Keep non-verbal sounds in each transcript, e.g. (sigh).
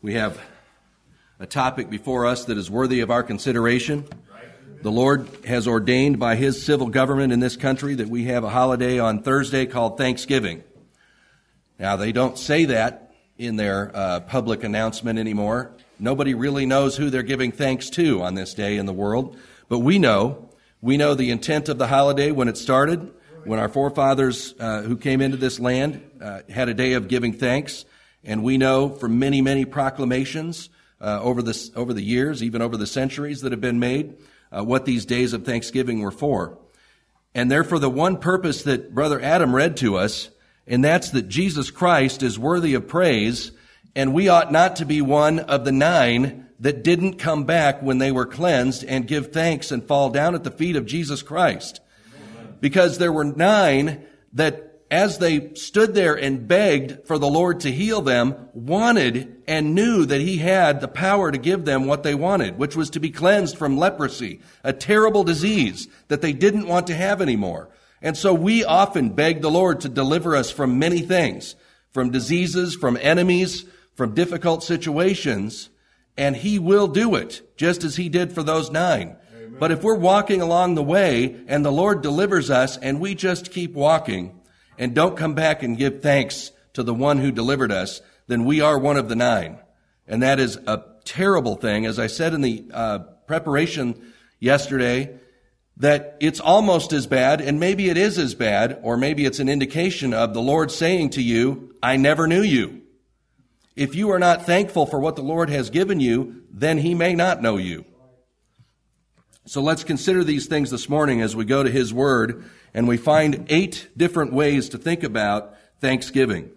We have a topic before us that is worthy of our consideration. The Lord has ordained by His civil government in this country that we have a holiday on Thursday called Thanksgiving. Now, they don't say that in their uh, public announcement anymore. Nobody really knows who they're giving thanks to on this day in the world, but we know. We know the intent of the holiday when it started, when our forefathers uh, who came into this land uh, had a day of giving thanks. And we know from many, many proclamations uh, over, the, over the years, even over the centuries that have been made, uh, what these days of Thanksgiving were for. And therefore, the one purpose that Brother Adam read to us, and that's that Jesus Christ is worthy of praise, and we ought not to be one of the nine that didn't come back when they were cleansed and give thanks and fall down at the feet of Jesus Christ. Because there were nine that as they stood there and begged for the Lord to heal them, wanted and knew that He had the power to give them what they wanted, which was to be cleansed from leprosy, a terrible disease that they didn't want to have anymore. And so we often beg the Lord to deliver us from many things, from diseases, from enemies, from difficult situations, and He will do it, just as He did for those nine. Amen. But if we're walking along the way and the Lord delivers us and we just keep walking, and don't come back and give thanks to the one who delivered us, then we are one of the nine. And that is a terrible thing. As I said in the uh, preparation yesterday, that it's almost as bad, and maybe it is as bad, or maybe it's an indication of the Lord saying to you, I never knew you. If you are not thankful for what the Lord has given you, then He may not know you. So let's consider these things this morning as we go to His Word and we find eight different ways to think about Thanksgiving.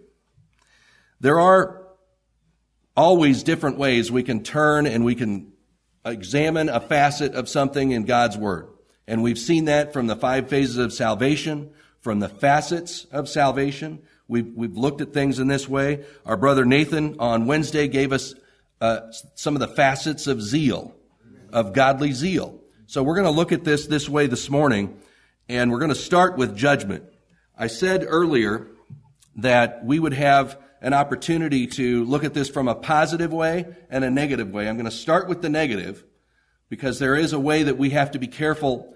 There are always different ways we can turn and we can examine a facet of something in God's Word. And we've seen that from the five phases of salvation, from the facets of salvation. We've, we've looked at things in this way. Our brother Nathan on Wednesday gave us uh, some of the facets of zeal, of godly zeal. So we're going to look at this this way this morning and we're going to start with judgment. I said earlier that we would have an opportunity to look at this from a positive way and a negative way. I'm going to start with the negative because there is a way that we have to be careful.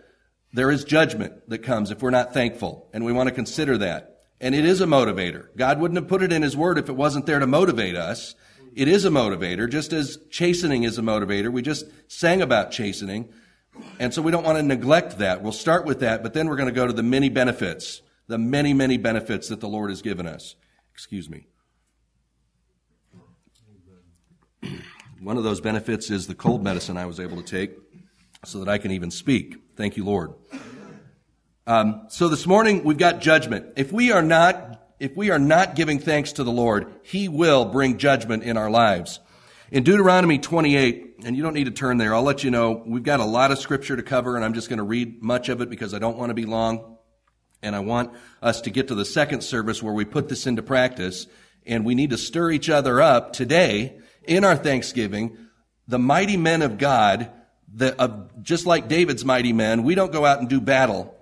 There is judgment that comes if we're not thankful, and we want to consider that. And it is a motivator. God wouldn't have put it in His Word if it wasn't there to motivate us. It is a motivator, just as chastening is a motivator. We just sang about chastening. And so we don't want to neglect that. We'll start with that, but then we're going to go to the many benefits, the many, many benefits that the Lord has given us. Excuse me. (clears throat) One of those benefits is the cold medicine I was able to take so that I can even speak. Thank you, Lord. Um, so this morning we've got judgment. If we are not, if we are not giving thanks to the Lord, He will bring judgment in our lives. In Deuteronomy 28, and you don't need to turn there, I'll let you know, we've got a lot of scripture to cover, and I'm just going to read much of it because I don't want to be long. And I want us to get to the second service where we put this into practice. And we need to stir each other up today in our Thanksgiving. The mighty men of God, the, uh, just like David's mighty men, we don't go out and do battle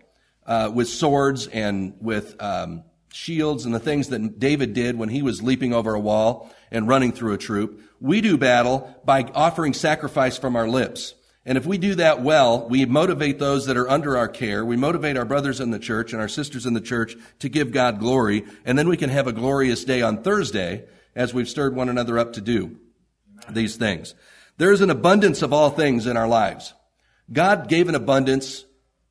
uh, with swords and with um, shields and the things that David did when he was leaping over a wall and running through a troop. We do battle by offering sacrifice from our lips. And if we do that well, we motivate those that are under our care. We motivate our brothers in the church and our sisters in the church to give God glory. And then we can have a glorious day on Thursday as we've stirred one another up to do these things. There is an abundance of all things in our lives. God gave an abundance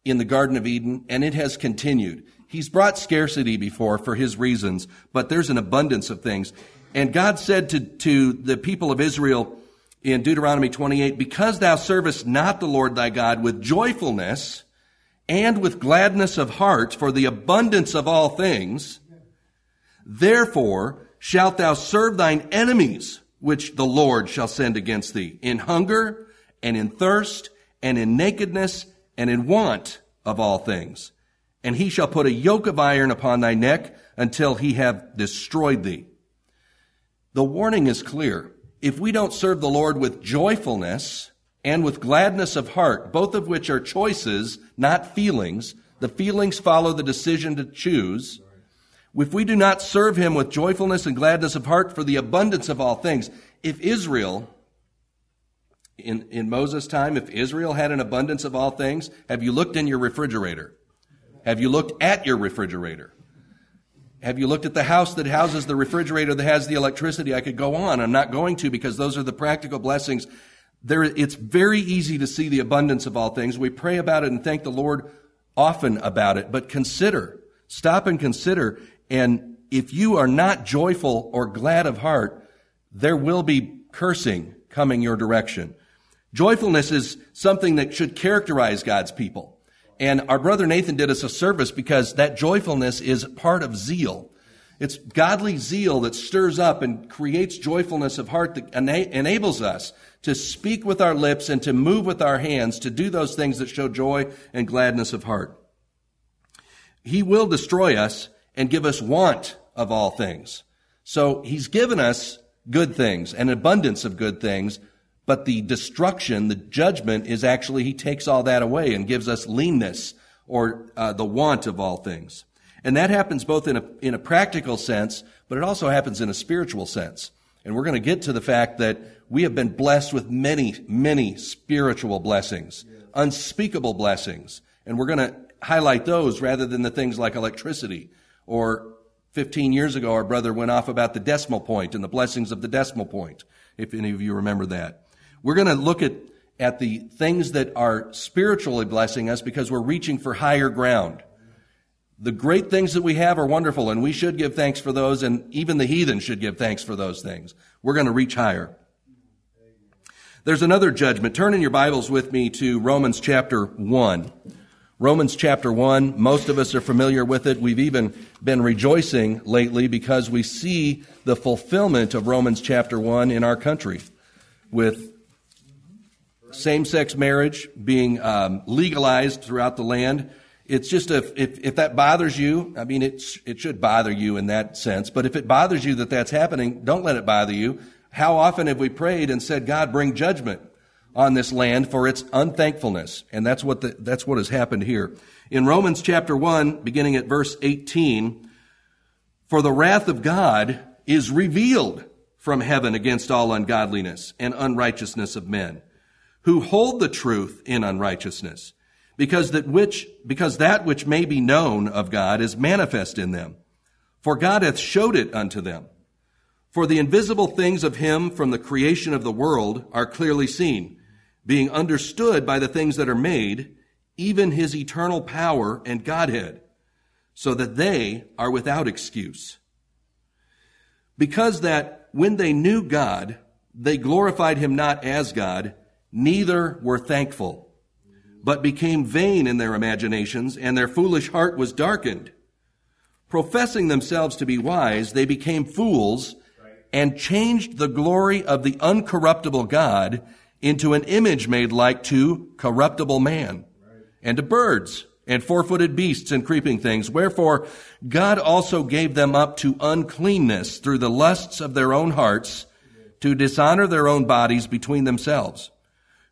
in the Garden of Eden and it has continued. He's brought scarcity before for his reasons, but there's an abundance of things. And God said to, to the people of Israel in Deuteronomy 28, because thou servest not the Lord thy God with joyfulness and with gladness of heart for the abundance of all things, therefore shalt thou serve thine enemies, which the Lord shall send against thee, in hunger and in thirst and in nakedness and in want of all things. And he shall put a yoke of iron upon thy neck until he have destroyed thee. The warning is clear. If we don't serve the Lord with joyfulness and with gladness of heart, both of which are choices, not feelings, the feelings follow the decision to choose. If we do not serve Him with joyfulness and gladness of heart for the abundance of all things, if Israel, in, in Moses' time, if Israel had an abundance of all things, have you looked in your refrigerator? Have you looked at your refrigerator? Have you looked at the house that houses the refrigerator that has the electricity? I could go on. I'm not going to because those are the practical blessings. There, it's very easy to see the abundance of all things. We pray about it and thank the Lord often about it, but consider, stop and consider. And if you are not joyful or glad of heart, there will be cursing coming your direction. Joyfulness is something that should characterize God's people. And our brother Nathan did us a service because that joyfulness is part of zeal. It's godly zeal that stirs up and creates joyfulness of heart that ena- enables us to speak with our lips and to move with our hands to do those things that show joy and gladness of heart. He will destroy us and give us want of all things. So he's given us good things, an abundance of good things, but the destruction, the judgment is actually he takes all that away and gives us leanness or uh, the want of all things. And that happens both in a, in a practical sense, but it also happens in a spiritual sense. And we're going to get to the fact that we have been blessed with many, many spiritual blessings, unspeakable blessings. And we're going to highlight those rather than the things like electricity or 15 years ago, our brother went off about the decimal point and the blessings of the decimal point, if any of you remember that. We're going to look at, at the things that are spiritually blessing us because we're reaching for higher ground. The great things that we have are wonderful and we should give thanks for those and even the heathen should give thanks for those things. We're going to reach higher. There's another judgment. Turn in your Bibles with me to Romans chapter 1. Romans chapter 1, most of us are familiar with it. We've even been rejoicing lately because we see the fulfillment of Romans chapter 1 in our country with same sex marriage being um, legalized throughout the land. It's just a, if, if that bothers you, I mean, it's, it should bother you in that sense, but if it bothers you that that's happening, don't let it bother you. How often have we prayed and said, God, bring judgment on this land for its unthankfulness? And that's what the, that's what has happened here. In Romans chapter 1, beginning at verse 18, for the wrath of God is revealed from heaven against all ungodliness and unrighteousness of men who hold the truth in unrighteousness, because that which, because that which may be known of God is manifest in them. For God hath showed it unto them. For the invisible things of him from the creation of the world are clearly seen, being understood by the things that are made, even his eternal power and Godhead, so that they are without excuse. Because that when they knew God, they glorified him not as God, neither were thankful, but became vain in their imaginations, and their foolish heart was darkened. Professing themselves to be wise, they became fools and changed the glory of the uncorruptible God into an image made like to corruptible man and to birds and four-footed beasts and creeping things. Wherefore God also gave them up to uncleanness through the lusts of their own hearts to dishonor their own bodies between themselves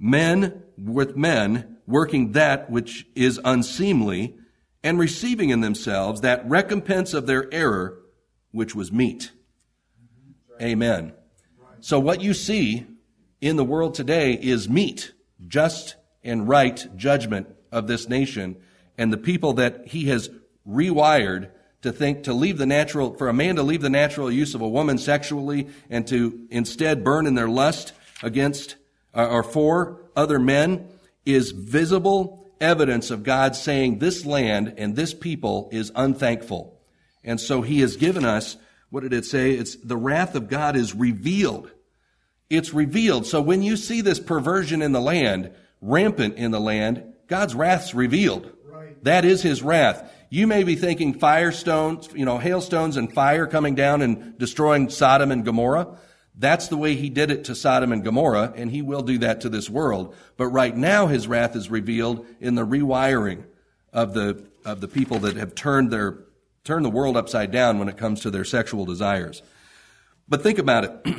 men with men working that which is unseemly and receiving in themselves that recompense of their error which was meet. Amen. So what you see in the world today is meet, just and right judgment of this nation and the people that he has rewired to think to leave the natural, for a man to leave the natural use of a woman sexually and to instead burn in their lust against Uh, or for other men is visible evidence of God saying this land and this people is unthankful. And so he has given us, what did it say? It's the wrath of God is revealed. It's revealed. So when you see this perversion in the land, rampant in the land, God's wrath's revealed. Right. That is his wrath. You may be thinking firestones, you know, hailstones and fire coming down and destroying Sodom and Gomorrah. That's the way he did it to Sodom and Gomorrah, and he will do that to this world. But right now, his wrath is revealed in the rewiring of the, of the people that have turned their, turned the world upside down when it comes to their sexual desires. But think about it.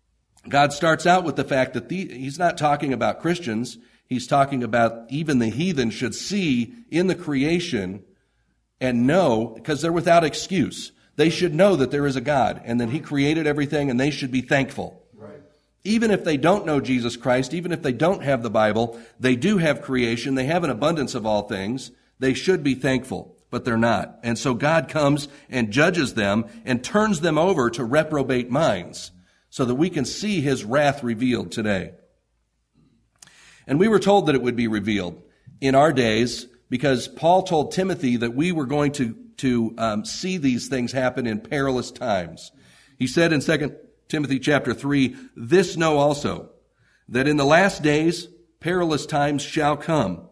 (clears throat) God starts out with the fact that the, he's not talking about Christians. He's talking about even the heathen should see in the creation and know, because they're without excuse. They should know that there is a God and that He created everything and they should be thankful. Right. Even if they don't know Jesus Christ, even if they don't have the Bible, they do have creation. They have an abundance of all things. They should be thankful, but they're not. And so God comes and judges them and turns them over to reprobate minds so that we can see His wrath revealed today. And we were told that it would be revealed in our days because Paul told Timothy that we were going to to um, see these things happen in perilous times. He said in 2 Timothy chapter 3, this know also, that in the last days perilous times shall come.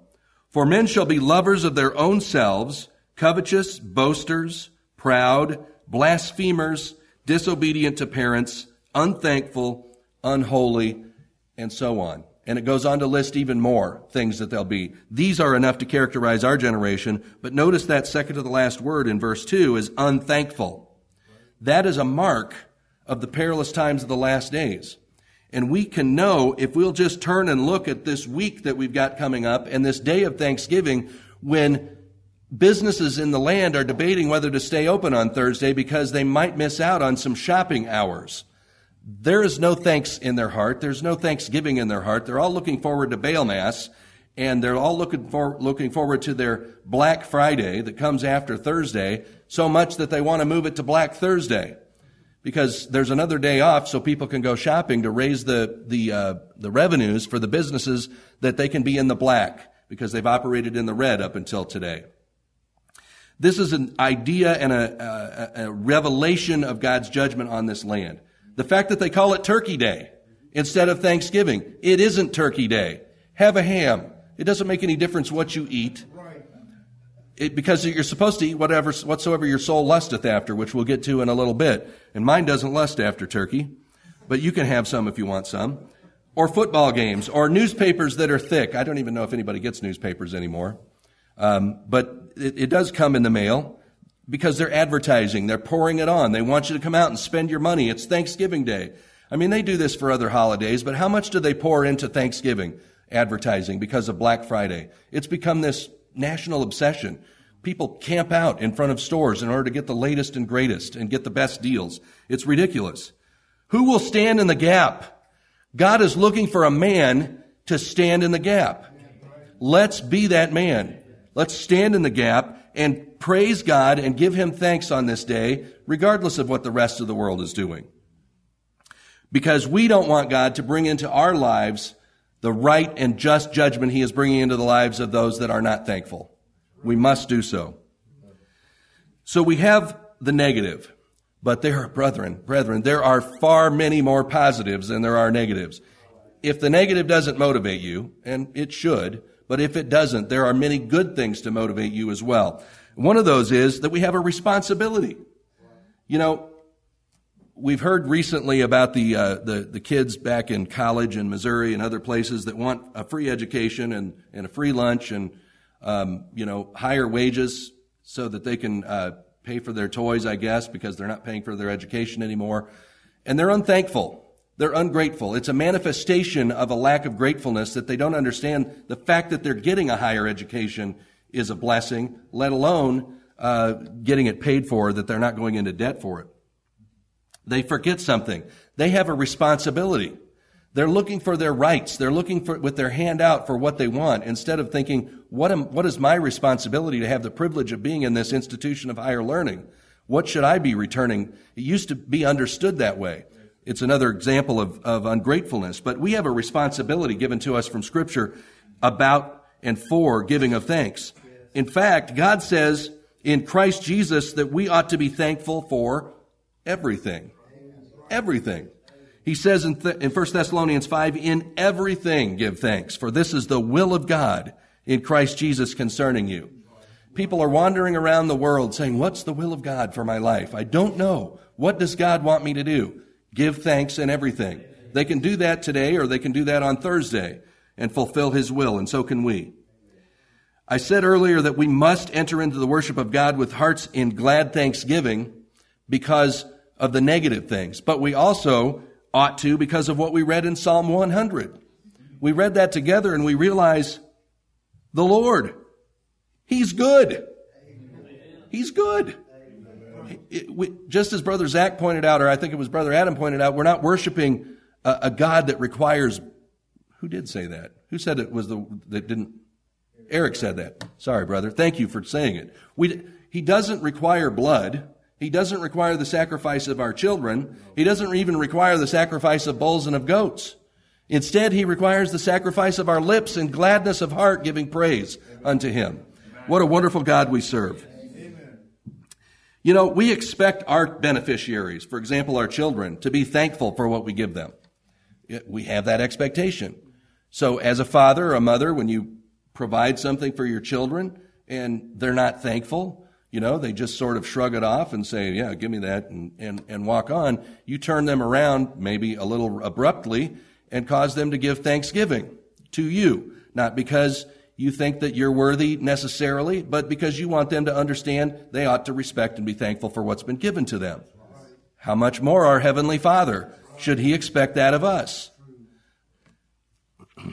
For men shall be lovers of their own selves, covetous, boasters, proud, blasphemers, disobedient to parents, unthankful, unholy, and so on. And it goes on to list even more things that they'll be. These are enough to characterize our generation, but notice that second to the last word in verse 2 is unthankful. That is a mark of the perilous times of the last days. And we can know if we'll just turn and look at this week that we've got coming up and this day of Thanksgiving when businesses in the land are debating whether to stay open on Thursday because they might miss out on some shopping hours. There is no thanks in their heart. There's no thanksgiving in their heart. They're all looking forward to Baal Mass, and they're all looking, for, looking forward to their Black Friday that comes after Thursday, so much that they want to move it to Black Thursday. Because there's another day off so people can go shopping to raise the, the, uh, the revenues for the businesses that they can be in the black because they've operated in the red up until today. This is an idea and a, a, a revelation of God's judgment on this land. The fact that they call it Turkey Day instead of Thanksgiving. It isn't Turkey Day. Have a ham. It doesn't make any difference what you eat. It, because you're supposed to eat whatever, whatsoever your soul lusteth after, which we'll get to in a little bit. And mine doesn't lust after turkey, but you can have some if you want some. Or football games, or newspapers that are thick. I don't even know if anybody gets newspapers anymore. Um, but it, it does come in the mail because they're advertising. They're pouring it on. They want you to come out and spend your money. It's Thanksgiving Day. I mean, they do this for other holidays, but how much do they pour into Thanksgiving advertising because of Black Friday? It's become this national obsession. People camp out in front of stores in order to get the latest and greatest and get the best deals. It's ridiculous. Who will stand in the gap? God is looking for a man to stand in the gap. Let's be that man. Let's stand in the gap and praise God and give Him thanks on this day, regardless of what the rest of the world is doing. Because we don't want God to bring into our lives the right and just judgment He is bringing into the lives of those that are not thankful. We must do so. So we have the negative, but there are, brethren, brethren, there are far many more positives than there are negatives. If the negative doesn't motivate you, and it should, but if it doesn't, there are many good things to motivate you as well. One of those is that we have a responsibility. You know, we've heard recently about the, uh, the, the kids back in college in Missouri and other places that want a free education and, and a free lunch and, um, you know, higher wages so that they can uh, pay for their toys, I guess, because they're not paying for their education anymore. And they're unthankful. They're ungrateful. It's a manifestation of a lack of gratefulness that they don't understand the fact that they're getting a higher education is a blessing, let alone uh, getting it paid for, that they're not going into debt for it. They forget something. They have a responsibility. They're looking for their rights. They're looking for, with their hand out for what they want instead of thinking, what, am, what is my responsibility to have the privilege of being in this institution of higher learning? What should I be returning? It used to be understood that way. It's another example of, of ungratefulness. But we have a responsibility given to us from Scripture about and for giving of thanks. In fact, God says in Christ Jesus that we ought to be thankful for everything. Everything. He says in, Th- in 1 Thessalonians 5, in everything give thanks, for this is the will of God in Christ Jesus concerning you. People are wandering around the world saying, what's the will of God for my life? I don't know. What does God want me to do? Give thanks in everything. They can do that today or they can do that on Thursday and fulfill His will, and so can we. I said earlier that we must enter into the worship of God with hearts in glad thanksgiving because of the negative things, but we also ought to because of what we read in Psalm 100. We read that together and we realize the Lord, He's good. He's good. It, we, just as Brother Zach pointed out, or I think it was Brother Adam pointed out, we're not worshiping a, a God that requires. Who did say that? Who said it was the that didn't? Eric said that. Sorry, brother. Thank you for saying it. We, he doesn't require blood. He doesn't require the sacrifice of our children. He doesn't even require the sacrifice of bulls and of goats. Instead, he requires the sacrifice of our lips and gladness of heart, giving praise unto him. What a wonderful God we serve. You know, we expect our beneficiaries, for example, our children, to be thankful for what we give them. We have that expectation. So as a father or a mother, when you provide something for your children and they're not thankful, you know, they just sort of shrug it off and say, yeah, give me that and, and, and walk on. You turn them around maybe a little abruptly and cause them to give thanksgiving to you. Not because you think that you're worthy necessarily, but because you want them to understand they ought to respect and be thankful for what's been given to them. How much more our Heavenly Father should He expect that of us? (clears throat)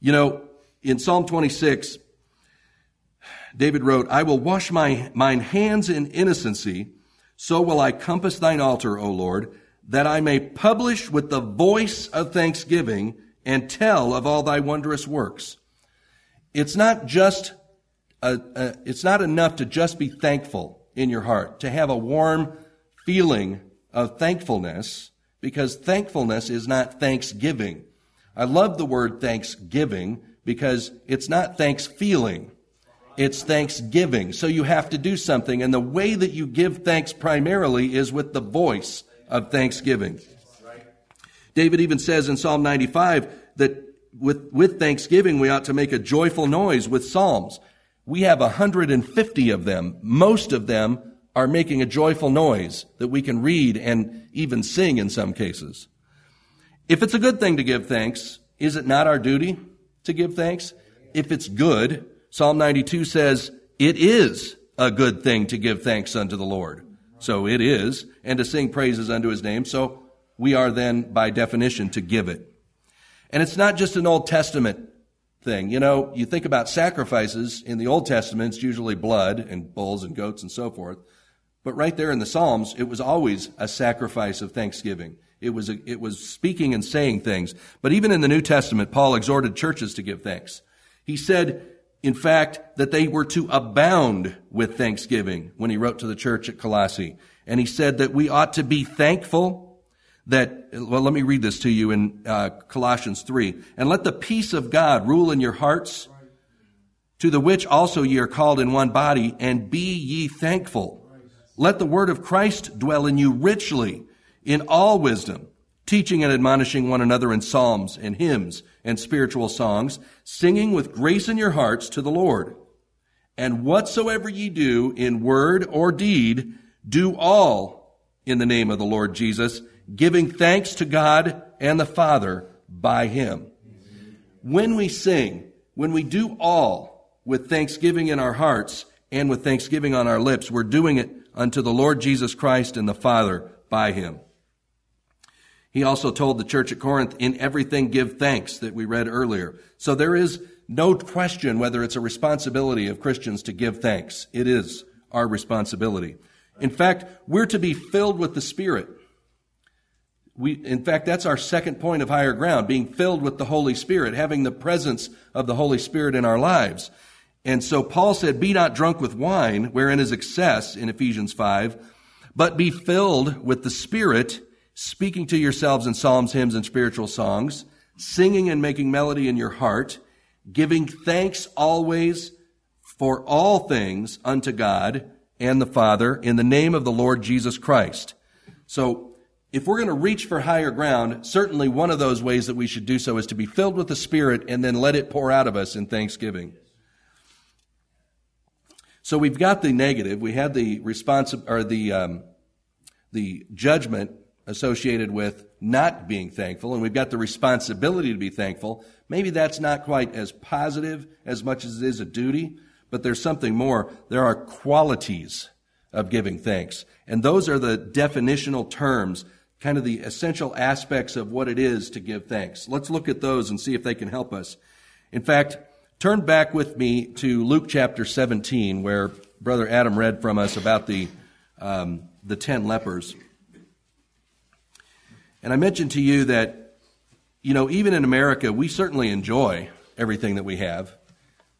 You know, in Psalm 26, David wrote, I will wash my, mine hands in innocency, so will I compass thine altar, O Lord, that I may publish with the voice of thanksgiving and tell of all thy wondrous works it's not just a, a, it's not enough to just be thankful in your heart, to have a warm feeling of thankfulness, because thankfulness is not thanksgiving. I love the word thanksgiving because it's not thanks feeling. It's thanksgiving. So you have to do something. And the way that you give thanks primarily is with the voice of thanksgiving. David even says in Psalm 95 that with, with thanksgiving, we ought to make a joyful noise with psalms. We have 150 of them. Most of them are making a joyful noise that we can read and even sing in some cases. If it's a good thing to give thanks, is it not our duty to give thanks? If it's good, Psalm 92 says, it is a good thing to give thanks unto the Lord. So it is, and to sing praises unto his name. So we are then, by definition, to give it. And it's not just an Old Testament thing. You know, you think about sacrifices in the Old Testament, it's usually blood and bulls and goats and so forth. But right there in the Psalms, it was always a sacrifice of thanksgiving. It was, a, it was speaking and saying things. But even in the New Testament, Paul exhorted churches to give thanks. He said, in fact, that they were to abound with thanksgiving when he wrote to the church at Colossae. And he said that we ought to be thankful that, well, let me read this to you in uh, Colossians 3. And let the peace of God rule in your hearts, to the which also ye are called in one body, and be ye thankful. Let the word of Christ dwell in you richly in all wisdom, teaching and admonishing one another in psalms and hymns and spiritual songs, singing with grace in your hearts to the Lord. And whatsoever ye do in word or deed, do all in the name of the Lord Jesus, giving thanks to God and the Father by Him. When we sing, when we do all with thanksgiving in our hearts and with thanksgiving on our lips, we're doing it unto the Lord Jesus Christ and the Father by Him. He also told the church at Corinth, in everything give thanks that we read earlier. So there is no question whether it's a responsibility of Christians to give thanks. It is our responsibility. In fact, we're to be filled with the Spirit we, in fact, that's our second point of higher ground, being filled with the Holy Spirit, having the presence of the Holy Spirit in our lives. And so Paul said, be not drunk with wine, wherein is excess in Ephesians 5, but be filled with the Spirit, speaking to yourselves in psalms, hymns, and spiritual songs, singing and making melody in your heart, giving thanks always for all things unto God and the Father in the name of the Lord Jesus Christ. So if we're going to reach for higher ground, certainly one of those ways that we should do so is to be filled with the Spirit and then let it pour out of us in thanksgiving. So we've got the negative. We had the response or the um, the judgment associated with not being thankful, and we've got the responsibility to be thankful. Maybe that's not quite as positive as much as it is a duty, but there's something more. There are qualities of giving thanks. And those are the definitional terms, kind of the essential aspects of what it is to give thanks. Let's look at those and see if they can help us. In fact, turn back with me to Luke chapter 17, where Brother Adam read from us about the, um, the ten lepers. And I mentioned to you that, you know, even in America, we certainly enjoy everything that we have.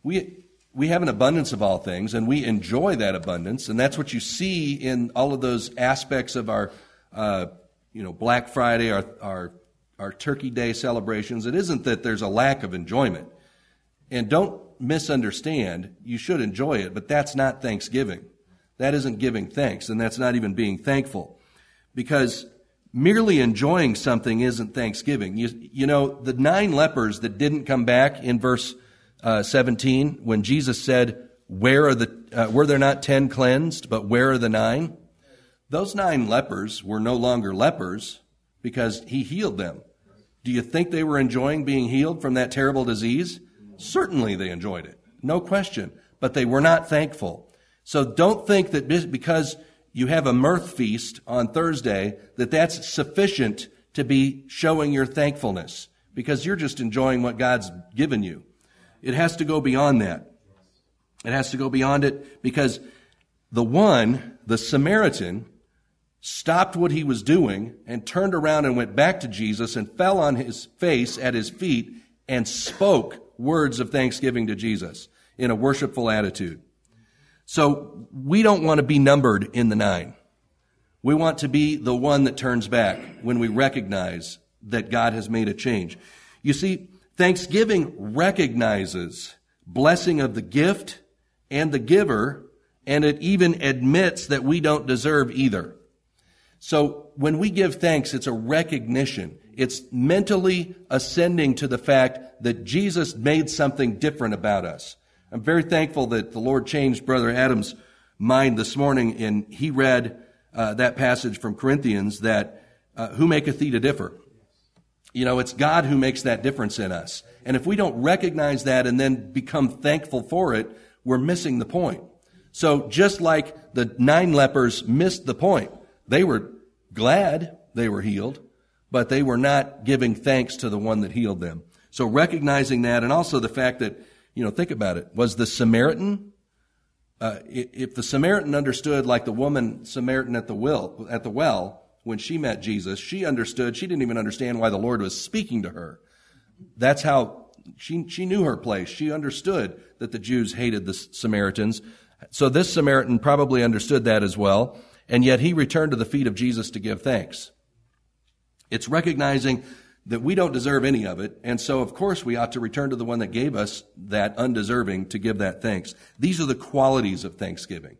We, we have an abundance of all things, and we enjoy that abundance, and that's what you see in all of those aspects of our, uh, you know, Black Friday, our, our, our Turkey Day celebrations. It isn't that there's a lack of enjoyment. And don't misunderstand, you should enjoy it, but that's not Thanksgiving. That isn't giving thanks, and that's not even being thankful. Because merely enjoying something isn't Thanksgiving. You, you know, the nine lepers that didn't come back in verse uh, 17, when Jesus said, where are the, uh, were there not ten cleansed, but where are the nine? Those nine lepers were no longer lepers because he healed them. Do you think they were enjoying being healed from that terrible disease? Certainly they enjoyed it. No question. But they were not thankful. So don't think that because you have a mirth feast on Thursday, that that's sufficient to be showing your thankfulness because you're just enjoying what God's given you. It has to go beyond that. It has to go beyond it because the one, the Samaritan, stopped what he was doing and turned around and went back to Jesus and fell on his face at his feet and spoke words of thanksgiving to Jesus in a worshipful attitude. So we don't want to be numbered in the nine. We want to be the one that turns back when we recognize that God has made a change. You see, Thanksgiving recognizes blessing of the gift and the giver, and it even admits that we don't deserve either. So when we give thanks, it's a recognition. It's mentally ascending to the fact that Jesus made something different about us. I'm very thankful that the Lord changed Brother Adam's mind this morning and he read uh, that passage from Corinthians that uh, who maketh thee to differ? You know, it's God who makes that difference in us. And if we don't recognize that and then become thankful for it, we're missing the point. So just like the nine lepers missed the point, they were glad they were healed, but they were not giving thanks to the one that healed them. So recognizing that and also the fact that, you know, think about it. Was the Samaritan, uh, if the Samaritan understood like the woman Samaritan at the well, at the well, when she met Jesus, she understood, she didn't even understand why the Lord was speaking to her. That's how she, she knew her place. She understood that the Jews hated the Samaritans. So this Samaritan probably understood that as well and yet he returned to the feet of Jesus to give thanks. It's recognizing that we don't deserve any of it, and so of course we ought to return to the one that gave us that undeserving to give that thanks. These are the qualities of thanksgiving.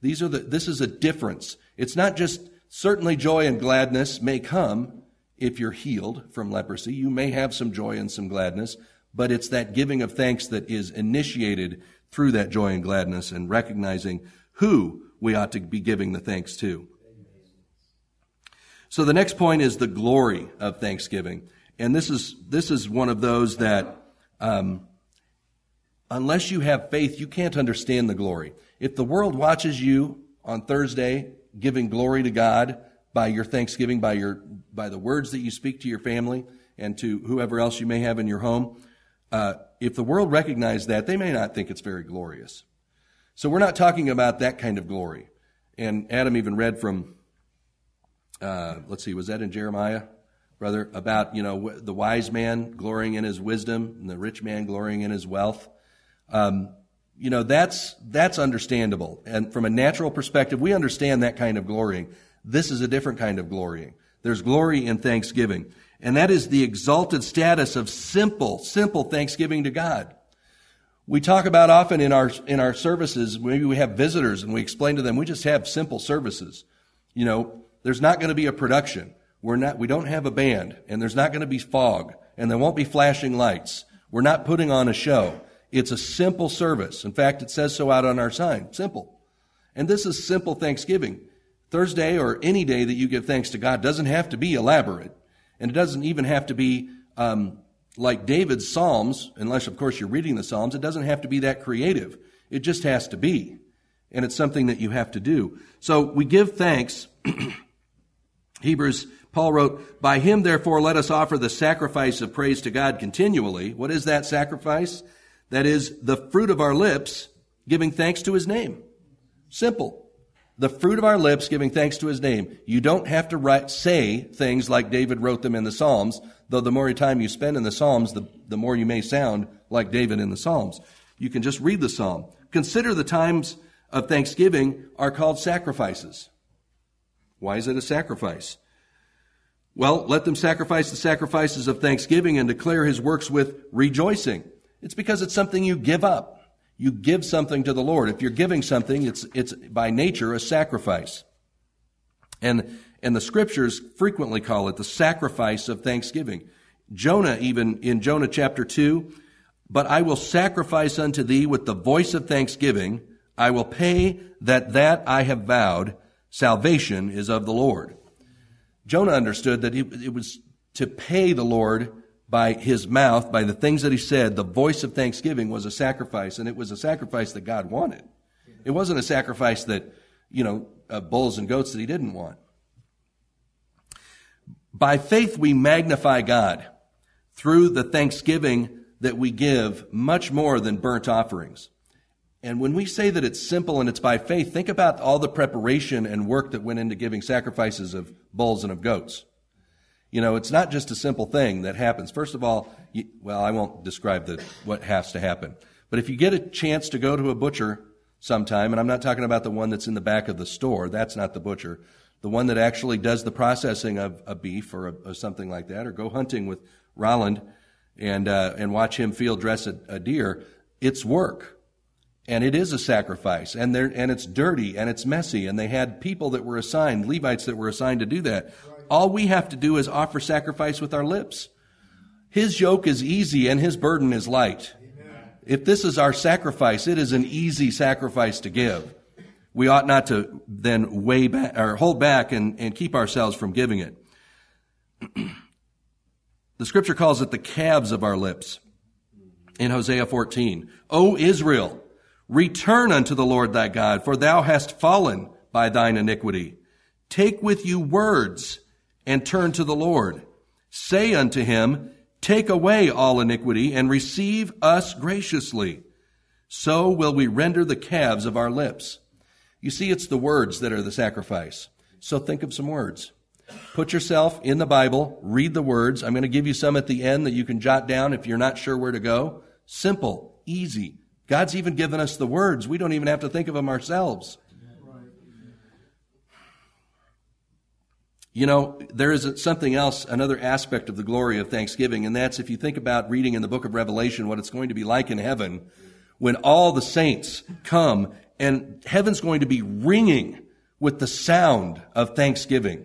These are the, this is a difference. It's not just certainly joy and gladness may come if you're healed from leprosy. You may have some joy and some gladness, but it's that giving of thanks that is initiated through that joy and gladness and recognizing who we ought to be giving the thanks to. So the next point is the glory of thanksgiving. And this is, this is one of those that, um, unless you have faith, you can't understand the glory. If the world watches you on Thursday giving glory to God by your thanksgiving, by your, by the words that you speak to your family and to whoever else you may have in your home, uh, if the world recognizes that, they may not think it's very glorious. So we're not talking about that kind of glory. And Adam even read from, uh, let's see, was that in Jeremiah, brother, about, you know, the wise man glorying in his wisdom and the rich man glorying in his wealth. Um, you know, that's, that's understandable. And from a natural perspective, we understand that kind of glorying. This is a different kind of glorying. There's glory in thanksgiving. And that is the exalted status of simple, simple thanksgiving to God. We talk about often in our, in our services, maybe we have visitors and we explain to them, we just have simple services. You know, there's not going to be a production. We're not, we don't have a band and there's not going to be fog and there won't be flashing lights. We're not putting on a show. It's a simple service. In fact, it says so out on our sign. Simple. And this is simple Thanksgiving. Thursday or any day that you give thanks to God doesn't have to be elaborate. And it doesn't even have to be um, like David's Psalms, unless, of course, you're reading the Psalms. It doesn't have to be that creative. It just has to be. And it's something that you have to do. So we give thanks. (clears throat) Hebrews, Paul wrote, By him, therefore, let us offer the sacrifice of praise to God continually. What is that sacrifice? That is the fruit of our lips, giving thanks to his name. Simple. The fruit of our lips, giving thanks to his name. You don't have to write, say things like David wrote them in the Psalms, though the more time you spend in the Psalms, the, the more you may sound like David in the Psalms. You can just read the Psalm. Consider the times of thanksgiving are called sacrifices. Why is it a sacrifice? Well, let them sacrifice the sacrifices of thanksgiving and declare his works with rejoicing. It's because it's something you give up. You give something to the Lord. If you're giving something, it's, it's by nature a sacrifice. And, and the scriptures frequently call it the sacrifice of thanksgiving. Jonah, even in Jonah chapter 2, but I will sacrifice unto thee with the voice of thanksgiving. I will pay that that I have vowed. Salvation is of the Lord. Jonah understood that it was to pay the Lord by his mouth, by the things that he said, the voice of thanksgiving was a sacrifice, and it was a sacrifice that God wanted. It wasn't a sacrifice that, you know, uh, bulls and goats that he didn't want. By faith, we magnify God through the thanksgiving that we give much more than burnt offerings. And when we say that it's simple and it's by faith, think about all the preparation and work that went into giving sacrifices of bulls and of goats. You know, it's not just a simple thing that happens. First of all, you, well, I won't describe the, what has to happen. But if you get a chance to go to a butcher sometime, and I'm not talking about the one that's in the back of the store, that's not the butcher, the one that actually does the processing of a beef or, a, or something like that, or go hunting with Roland and, uh, and watch him field dress a, a deer, it's work and it is a sacrifice and there, and it's dirty and it's messy and they had people that were assigned levites that were assigned to do that all we have to do is offer sacrifice with our lips. His yoke is easy and his burden is light. If this is our sacrifice, it is an easy sacrifice to give. We ought not to then weigh back or hold back and, and keep ourselves from giving it. (clears throat) the scripture calls it the calves of our lips in Hosea 14. O Israel, return unto the Lord thy God, for thou hast fallen by thine iniquity. Take with you words and turn to the Lord. Say unto him, Take away all iniquity and receive us graciously. So will we render the calves of our lips. You see, it's the words that are the sacrifice. So think of some words. Put yourself in the Bible, read the words. I'm going to give you some at the end that you can jot down if you're not sure where to go. Simple, easy. God's even given us the words. We don't even have to think of them ourselves. You know, there is something else, another aspect of the glory of Thanksgiving, and that's if you think about reading in the book of Revelation what it's going to be like in heaven when all the saints come and heaven's going to be ringing with the sound of thanksgiving.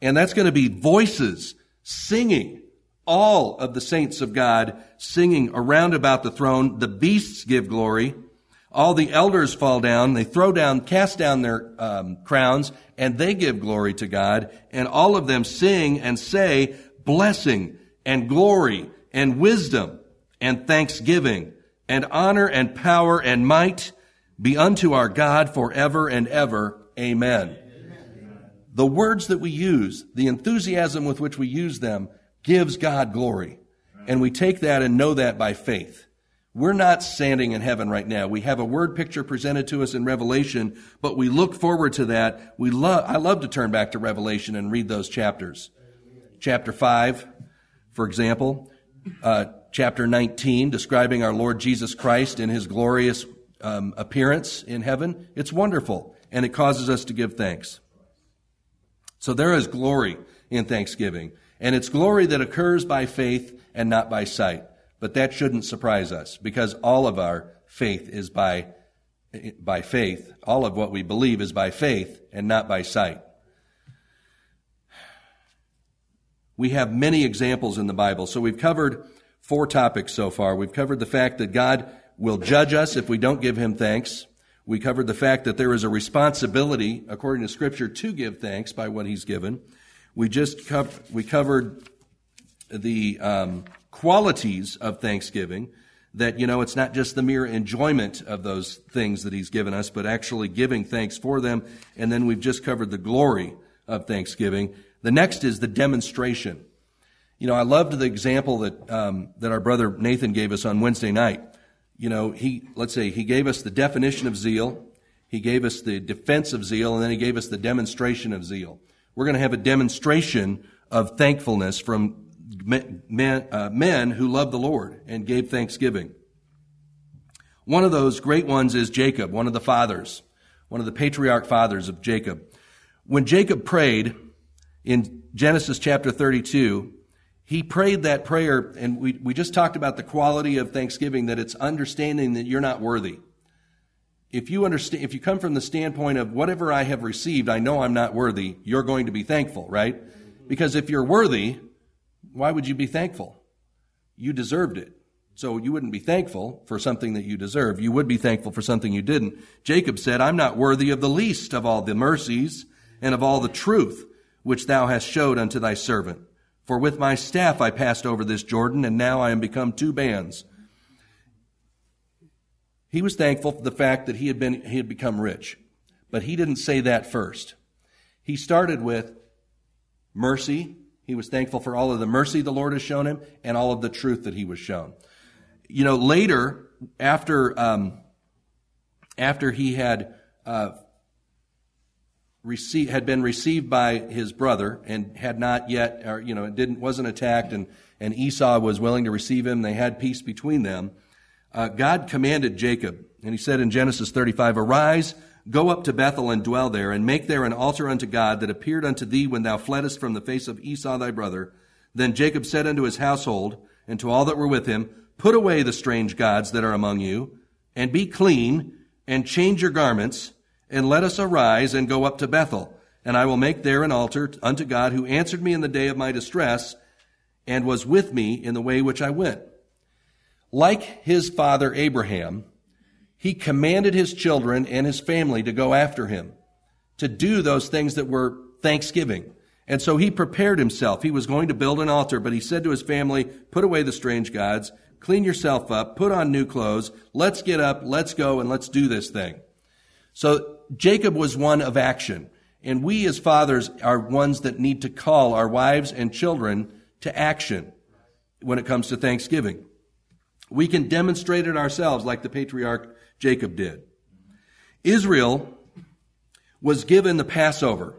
And that's going to be voices singing, all of the saints of God singing around about the throne. The beasts give glory all the elders fall down, they throw down, cast down their um, crowns, and they give glory to God, and all of them sing and say, blessing and glory and wisdom and thanksgiving and honor and power and might be unto our God forever and ever. Amen. Amen. The words that we use, the enthusiasm with which we use them, gives God glory. And we take that and know that by faith. We're not standing in heaven right now. We have a word picture presented to us in Revelation, but we look forward to that. We love, I love to turn back to Revelation and read those chapters. Chapter 5, for example, uh, chapter 19, describing our Lord Jesus Christ in his glorious um, appearance in heaven. It's wonderful, and it causes us to give thanks. So there is glory in thanksgiving, and it's glory that occurs by faith and not by sight. But that shouldn't surprise us because all of our faith is by, by faith. All of what we believe is by faith and not by sight. We have many examples in the Bible. So we've covered four topics so far. We've covered the fact that God will judge us if we don't give him thanks. We covered the fact that there is a responsibility, according to Scripture, to give thanks by what He's given. We just we covered the um, qualities of thanksgiving. That you know, it's not just the mere enjoyment of those things that He's given us, but actually giving thanks for them. And then we've just covered the glory of thanksgiving. The next is the demonstration. You know, I loved the example that um, that our brother Nathan gave us on Wednesday night. You know, he let's say he gave us the definition of zeal, he gave us the defense of zeal, and then he gave us the demonstration of zeal. We're going to have a demonstration of thankfulness from men, uh, men who love the Lord and gave thanksgiving. One of those great ones is Jacob, one of the fathers, one of the patriarch fathers of Jacob. When Jacob prayed in Genesis chapter 32, he prayed that prayer, and we, we just talked about the quality of thanksgiving, that it's understanding that you're not worthy. If you understand, if you come from the standpoint of whatever I have received, I know I'm not worthy, you're going to be thankful, right? Because if you're worthy, why would you be thankful? You deserved it. So you wouldn't be thankful for something that you deserve. You would be thankful for something you didn't. Jacob said, I'm not worthy of the least of all the mercies and of all the truth which thou hast showed unto thy servant. For with my staff I passed over this Jordan, and now I am become two bands. He was thankful for the fact that he had been, he had become rich. But he didn't say that first. He started with mercy. He was thankful for all of the mercy the Lord has shown him and all of the truth that he was shown. You know, later, after, um, after he had, uh, had been received by his brother and had not yet, or, you know, it didn't, wasn't attacked and, and Esau was willing to receive him. They had peace between them. Uh, God commanded Jacob, and he said in Genesis 35, Arise, go up to Bethel and dwell there, and make there an altar unto God that appeared unto thee when thou fleddest from the face of Esau thy brother. Then Jacob said unto his household and to all that were with him, Put away the strange gods that are among you, and be clean, and change your garments, and let us arise and go up to Bethel. And I will make there an altar unto God who answered me in the day of my distress and was with me in the way which I went. Like his father Abraham, he commanded his children and his family to go after him, to do those things that were thanksgiving. And so he prepared himself. He was going to build an altar, but he said to his family, put away the strange gods, clean yourself up, put on new clothes, let's get up, let's go, and let's do this thing. So Jacob was one of action. And we as fathers are ones that need to call our wives and children to action when it comes to Thanksgiving. We can demonstrate it ourselves like the patriarch Jacob did. Israel was given the Passover.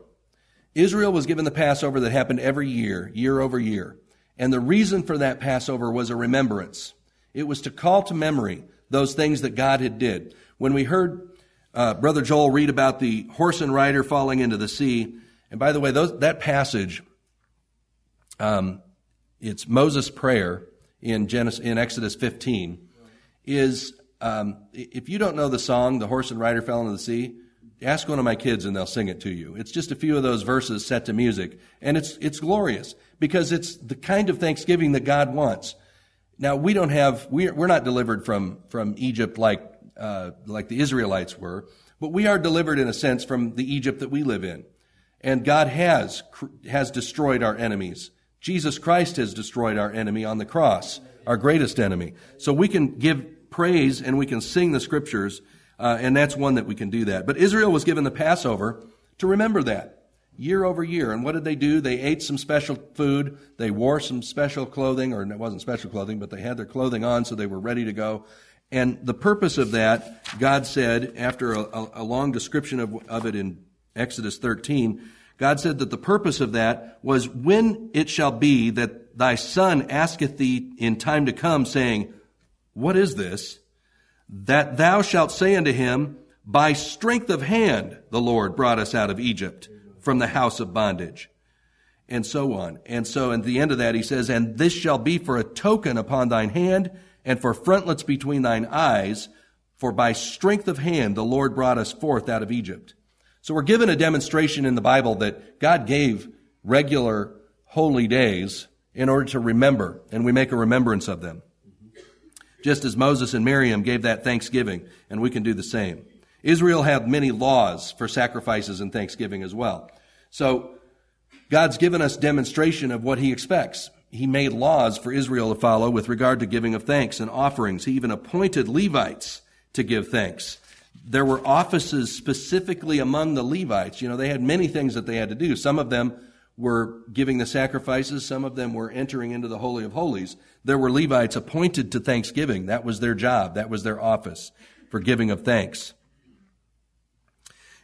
Israel was given the Passover that happened every year, year over year. And the reason for that Passover was a remembrance. It was to call to memory those things that God had did. When we heard uh, Brother Joel read about the horse and rider falling into the sea. And by the way, those, that passage, um, it's Moses' prayer in Genesis, in Exodus 15, is um, if you don't know the song, "The Horse and Rider Fell into the Sea," ask one of my kids and they'll sing it to you. It's just a few of those verses set to music, and it's it's glorious because it's the kind of Thanksgiving that God wants. Now we don't have we're, we're not delivered from from Egypt like uh, like the Israelites were, but we are delivered in a sense from the Egypt that we live in. And God has, has destroyed our enemies. Jesus Christ has destroyed our enemy on the cross, our greatest enemy. So we can give praise and we can sing the scriptures, uh, and that's one that we can do that. But Israel was given the Passover to remember that year over year. And what did they do? They ate some special food. They wore some special clothing, or it wasn't special clothing, but they had their clothing on so they were ready to go. And the purpose of that, God said, after a, a, long description of, of it in Exodus 13, God said that the purpose of that was when it shall be that thy son asketh thee in time to come, saying, What is this? That thou shalt say unto him, By strength of hand the Lord brought us out of Egypt from the house of bondage. And so on. And so at the end of that, he says, And this shall be for a token upon thine hand, and for frontlets between thine eyes, for by strength of hand the Lord brought us forth out of Egypt. So we're given a demonstration in the Bible that God gave regular holy days in order to remember, and we make a remembrance of them. Just as Moses and Miriam gave that thanksgiving, and we can do the same. Israel had many laws for sacrifices and thanksgiving as well. So God's given us demonstration of what he expects. He made laws for Israel to follow with regard to giving of thanks and offerings. He even appointed Levites to give thanks. There were offices specifically among the Levites. You know, they had many things that they had to do. Some of them were giving the sacrifices. Some of them were entering into the Holy of Holies. There were Levites appointed to thanksgiving. That was their job. That was their office for giving of thanks.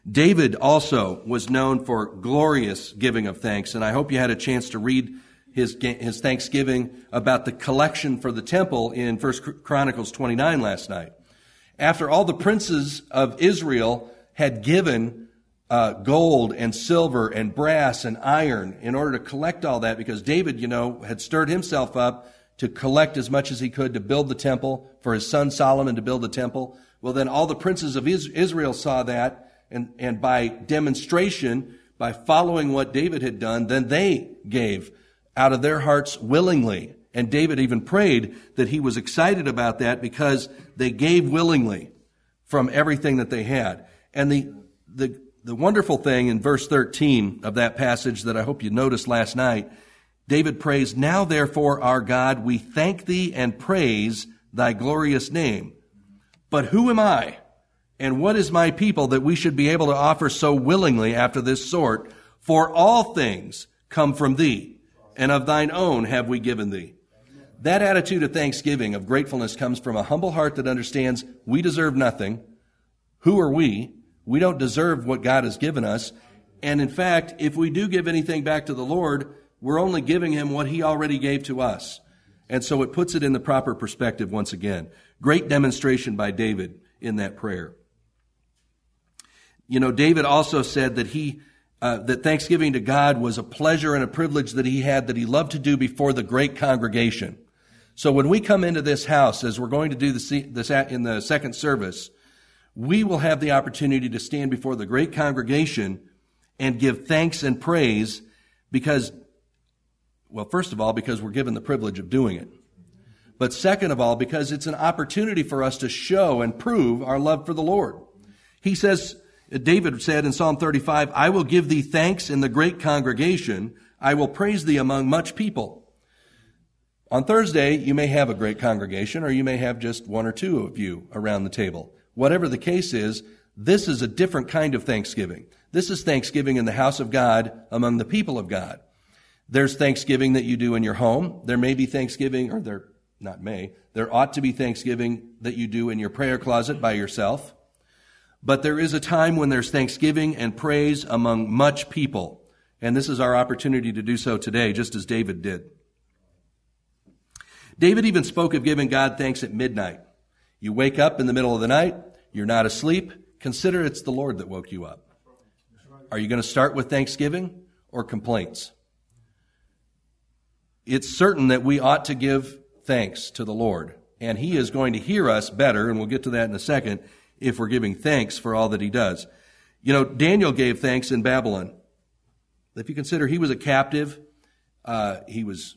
David also was known for glorious giving of thanks, and I hope you had a chance to read his, his thanksgiving about the collection for the temple in 1 Chronicles 29 last night. After all the princes of Israel had given uh, gold and silver and brass and iron in order to collect all that, because David, you know, had stirred himself up to collect as much as he could to build the temple, for his son Solomon to build the temple. Well, then all the princes of Israel saw that and, and by demonstration, by following what David had done, then they gave out of their hearts willingly. And David even prayed that he was excited about that because they gave willingly from everything that they had. And the, the, the wonderful thing in verse 13 of that passage that I hope you noticed last night, David prays, Now therefore, our God, we thank thee and praise thy glorious name. But who am I? And what is my people that we should be able to offer so willingly after this sort? For all things come from thee, and of thine own have we given thee. That attitude of thanksgiving, of gratefulness, comes from a humble heart that understands we deserve nothing. Who are we? We don't deserve what God has given us. And in fact, if we do give anything back to the Lord, we're only giving him what he already gave to us. And so it puts it in the proper perspective once again. Great demonstration by David in that prayer. You know, David also said that he, uh, that thanksgiving to God was a pleasure and a privilege that he had that he loved to do before the great congregation. So when we come into this house, as we're going to do this, this in the second service, we will have the opportunity to stand before the great congregation and give thanks and praise because, well, first of all, because we're given the privilege of doing it. But second of all, because it's an opportunity for us to show and prove our love for the Lord. He says, David said in Psalm 35, I will give thee thanks in the great congregation. I will praise thee among much people. On Thursday, you may have a great congregation, or you may have just one or two of you around the table. Whatever the case is, this is a different kind of thanksgiving. This is thanksgiving in the house of God among the people of God. There's thanksgiving that you do in your home. There may be thanksgiving, or there, not may, there ought to be thanksgiving that you do in your prayer closet by yourself. But there is a time when there's thanksgiving and praise among much people. And this is our opportunity to do so today, just as David did. David even spoke of giving God thanks at midnight. You wake up in the middle of the night, you're not asleep, consider it's the Lord that woke you up. Are you going to start with thanksgiving or complaints? It's certain that we ought to give thanks to the Lord, and He is going to hear us better, and we'll get to that in a second, if we're giving thanks for all that he does. You know, Daniel gave thanks in Babylon. If you consider he was a captive, uh, he was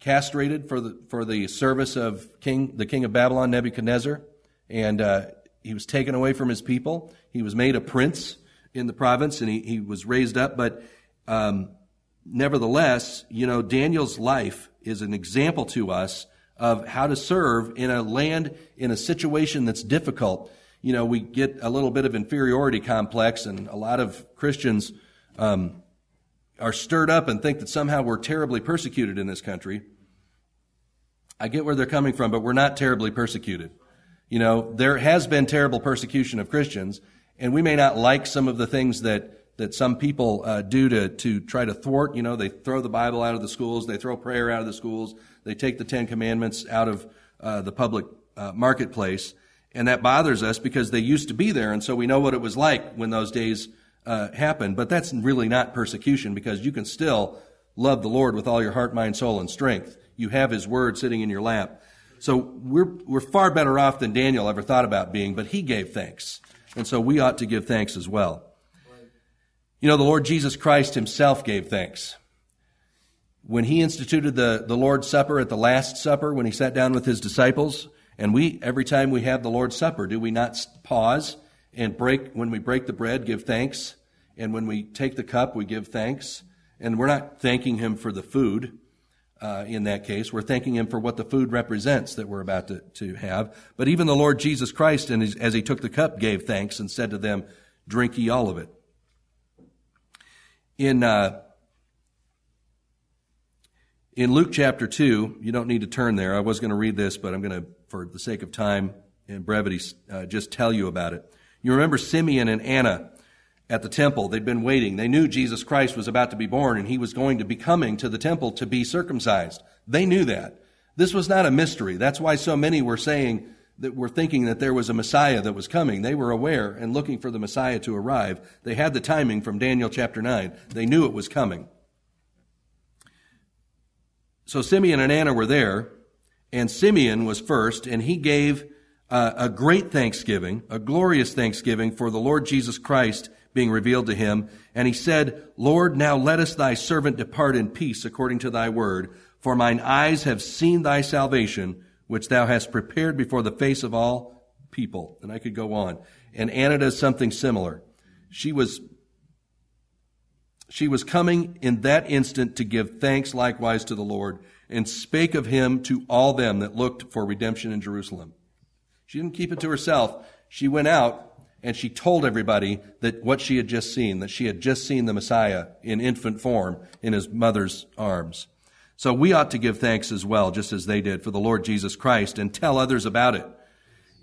castrated for the for the service of king the king of Babylon Nebuchadnezzar, and uh, he was taken away from his people. He was made a prince in the province, and he, he was raised up. But um, nevertheless, you know, Daniel's life is an example to us of how to serve in a land in a situation that's difficult you know, we get a little bit of inferiority complex, and a lot of Christians um, are stirred up and think that somehow we're terribly persecuted in this country. I get where they're coming from, but we're not terribly persecuted. You know, there has been terrible persecution of Christians, and we may not like some of the things that, that some people uh, do to, to try to thwart. You know, they throw the Bible out of the schools, they throw prayer out of the schools, they take the Ten Commandments out of uh, the public uh, marketplace. And that bothers us because they used to be there, and so we know what it was like when those days uh, happened. But that's really not persecution because you can still love the Lord with all your heart, mind, soul, and strength. You have His Word sitting in your lap. So we're, we're far better off than Daniel ever thought about being, but he gave thanks. And so we ought to give thanks as well. You know, the Lord Jesus Christ himself gave thanks. When he instituted the, the Lord's Supper at the Last Supper, when he sat down with his disciples, and we, every time we have the Lord's Supper, do we not pause and break, when we break the bread, give thanks. And when we take the cup, we give thanks. And we're not thanking him for the food. Uh, in that case, we're thanking him for what the food represents that we're about to, to have. But even the Lord Jesus Christ, and as he took the cup, gave thanks and said to them, "Drink ye all of it." In uh, in Luke chapter 2, you don't need to turn there. I was going to read this, but I'm going to, for the sake of time and brevity, uh, just tell you about it. You remember Simeon and Anna at the temple. They'd been waiting. They knew Jesus Christ was about to be born and he was going to be coming to the temple to be circumcised. They knew that. This was not a mystery. That's why so many were saying that were thinking that there was a Messiah that was coming. They were aware and looking for the Messiah to arrive. They had the timing from Daniel chapter 9. They knew it was coming. So Simeon and Anna were there, and Simeon was first, and he gave uh, a great thanksgiving, a glorious thanksgiving for the Lord Jesus Christ being revealed to him. And he said, Lord, now lettest thy servant depart in peace according to thy word, for mine eyes have seen thy salvation, which thou hast prepared before the face of all people. And I could go on. And Anna does something similar. She was she was coming in that instant to give thanks likewise to the Lord, and spake of him to all them that looked for redemption in Jerusalem. She didn't keep it to herself. She went out and she told everybody that what she had just seen, that she had just seen the Messiah in infant form in his mother's arms. So we ought to give thanks as well, just as they did for the Lord Jesus Christ and tell others about it.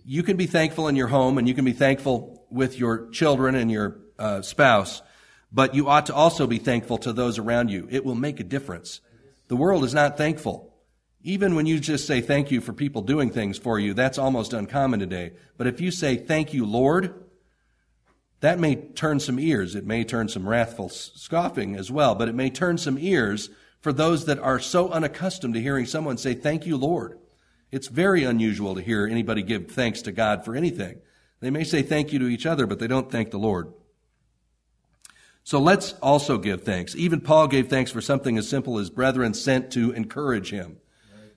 You can be thankful in your home and you can be thankful with your children and your uh, spouse but you ought to also be thankful to those around you. It will make a difference. The world is not thankful. Even when you just say thank you for people doing things for you, that's almost uncommon today. But if you say thank you, Lord, that may turn some ears. It may turn some wrathful scoffing as well, but it may turn some ears for those that are so unaccustomed to hearing someone say thank you, Lord. It's very unusual to hear anybody give thanks to God for anything. They may say thank you to each other, but they don't thank the Lord. So let's also give thanks. Even Paul gave thanks for something as simple as brethren sent to encourage him.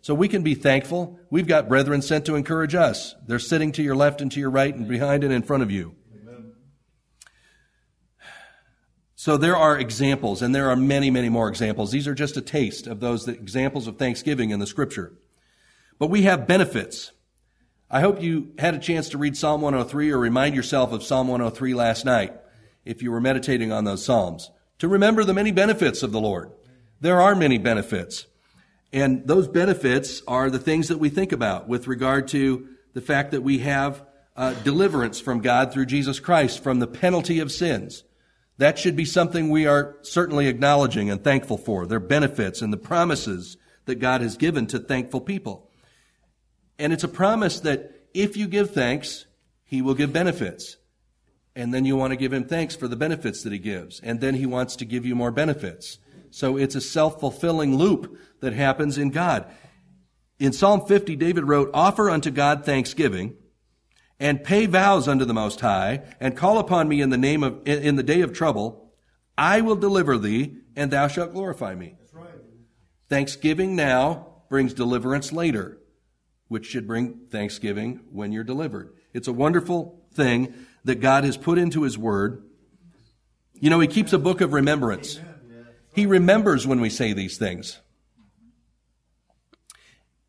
So we can be thankful. We've got brethren sent to encourage us. They're sitting to your left and to your right and behind and in front of you. Amen. So there are examples, and there are many, many more examples. These are just a taste of those examples of thanksgiving in the scripture. But we have benefits. I hope you had a chance to read Psalm 103 or remind yourself of Psalm 103 last night if you were meditating on those Psalms, to remember the many benefits of the Lord. There are many benefits. And those benefits are the things that we think about with regard to the fact that we have uh, deliverance from God through Jesus Christ from the penalty of sins. That should be something we are certainly acknowledging and thankful for. Their benefits and the promises that God has given to thankful people. And it's a promise that if you give thanks, He will give benefits. And then you want to give him thanks for the benefits that he gives. And then he wants to give you more benefits. So it's a self-fulfilling loop that happens in God. In Psalm 50, David wrote, Offer unto God thanksgiving, and pay vows unto the Most High, and call upon me in the name of, in the day of trouble. I will deliver thee, and thou shalt glorify me. Right. Thanksgiving now brings deliverance later, which should bring thanksgiving when you're delivered. It's a wonderful thing that God has put into His Word. You know, He keeps a book of remembrance. He remembers when we say these things.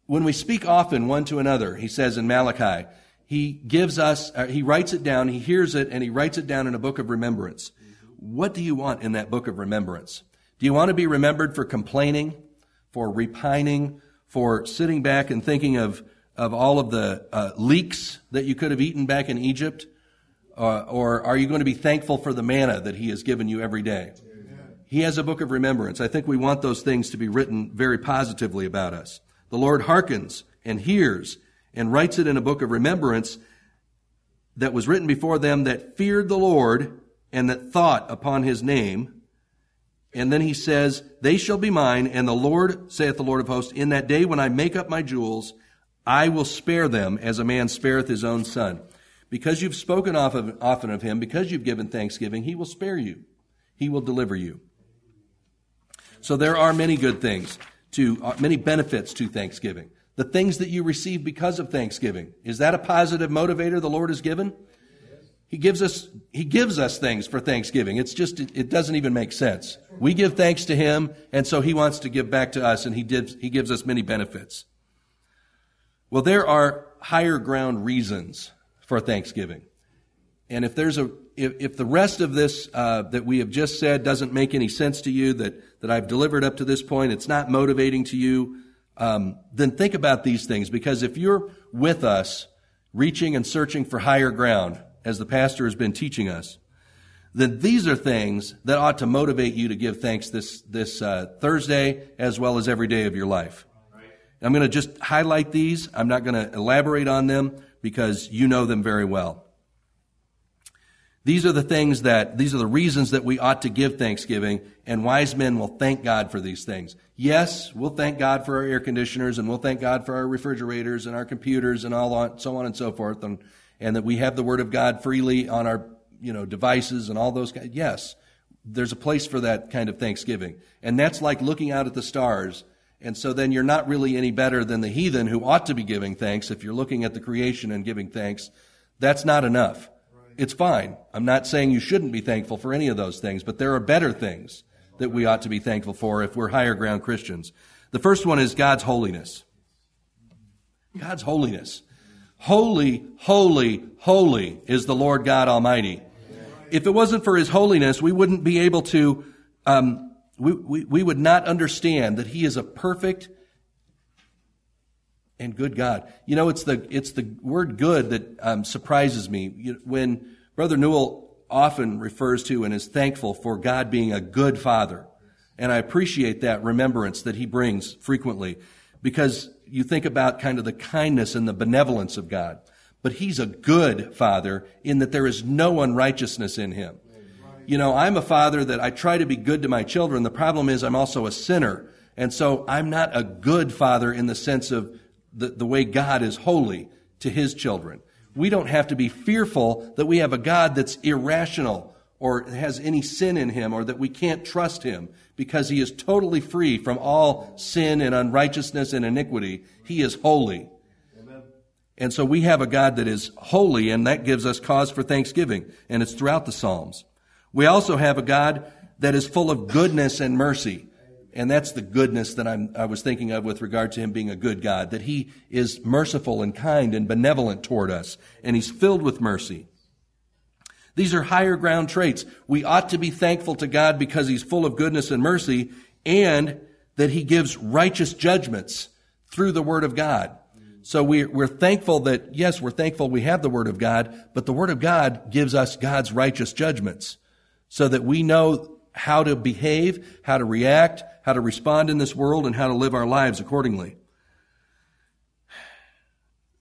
When we speak often one to another, he says in Malachi, he gives us, uh, he writes it down, he hears it, and he writes it down in a book of remembrance. What do you want in that book of remembrance? Do you want to be remembered for complaining, for repining, for sitting back and thinking of, of all of the uh, leeks that you could have eaten back in Egypt? Uh, or are you going to be thankful for the manna that He has given you every day? He has a book of remembrance. I think we want those things to be written very positively about us. The Lord hearkens and hears and writes it in a book of remembrance that was written before them that feared the Lord and that thought upon his name. And then he says, They shall be mine, and the Lord, saith the Lord of hosts, in that day when I make up my jewels, I will spare them as a man spareth his own son. Because you've spoken often of him, because you've given thanksgiving, he will spare you. He will deliver you. So there are many good things to, uh, many benefits to thanksgiving. The things that you receive because of thanksgiving. Is that a positive motivator the Lord has given? He gives us, he gives us things for Thanksgiving. It's just, it, doesn't even make sense. We give thanks to him, and so he wants to give back to us, and he did, he gives us many benefits. Well, there are higher ground reasons for Thanksgiving. And if there's a, if, if the rest of this uh, that we have just said doesn't make any sense to you, that, that I've delivered up to this point, it's not motivating to you, um, then think about these things. Because if you're with us, reaching and searching for higher ground, as the pastor has been teaching us, then these are things that ought to motivate you to give thanks this, this uh, Thursday as well as every day of your life. I'm going to just highlight these. I'm not going to elaborate on them because you know them very well. These are the things that, these are the reasons that we ought to give thanksgiving, and wise men will thank God for these things. Yes, we'll thank God for our air conditioners, and we'll thank God for our refrigerators and our computers and all on, so on and so forth, and, and that we have the Word of God freely on our, you know, devices and all those. Yes, there's a place for that kind of thanksgiving. And that's like looking out at the stars. And so then you're not really any better than the heathen who ought to be giving thanks if you're looking at the creation and giving thanks. That's not enough it's fine. I'm not saying you shouldn't be thankful for any of those things, but there are better things that we ought to be thankful for if we're higher ground Christians. The first one is God's holiness. God's holiness. Holy, holy, holy is the Lord God Almighty. If it wasn't for His holiness, we wouldn't be able to, um, we, we, we would not understand that He is a perfect and good God. You know, it's the, it's the word good that um, surprises me. When Brother Newell often refers to and is thankful for God being a good father. And I appreciate that remembrance that he brings frequently because you think about kind of the kindness and the benevolence of God. But he's a good father in that there is no unrighteousness in him. You know, I'm a father that I try to be good to my children. The problem is I'm also a sinner. And so I'm not a good father in the sense of the, the way God is holy to his children. We don't have to be fearful that we have a God that's irrational or has any sin in him or that we can't trust him because he is totally free from all sin and unrighteousness and iniquity. He is holy. And so we have a God that is holy and that gives us cause for thanksgiving and it's throughout the Psalms. We also have a God that is full of goodness and mercy. And that's the goodness that I'm, I was thinking of with regard to him being a good God, that he is merciful and kind and benevolent toward us, and he's filled with mercy. These are higher ground traits. We ought to be thankful to God because he's full of goodness and mercy, and that he gives righteous judgments through the Word of God. So we're, we're thankful that, yes, we're thankful we have the Word of God, but the Word of God gives us God's righteous judgments so that we know how to behave, how to react, how to respond in this world, and how to live our lives accordingly.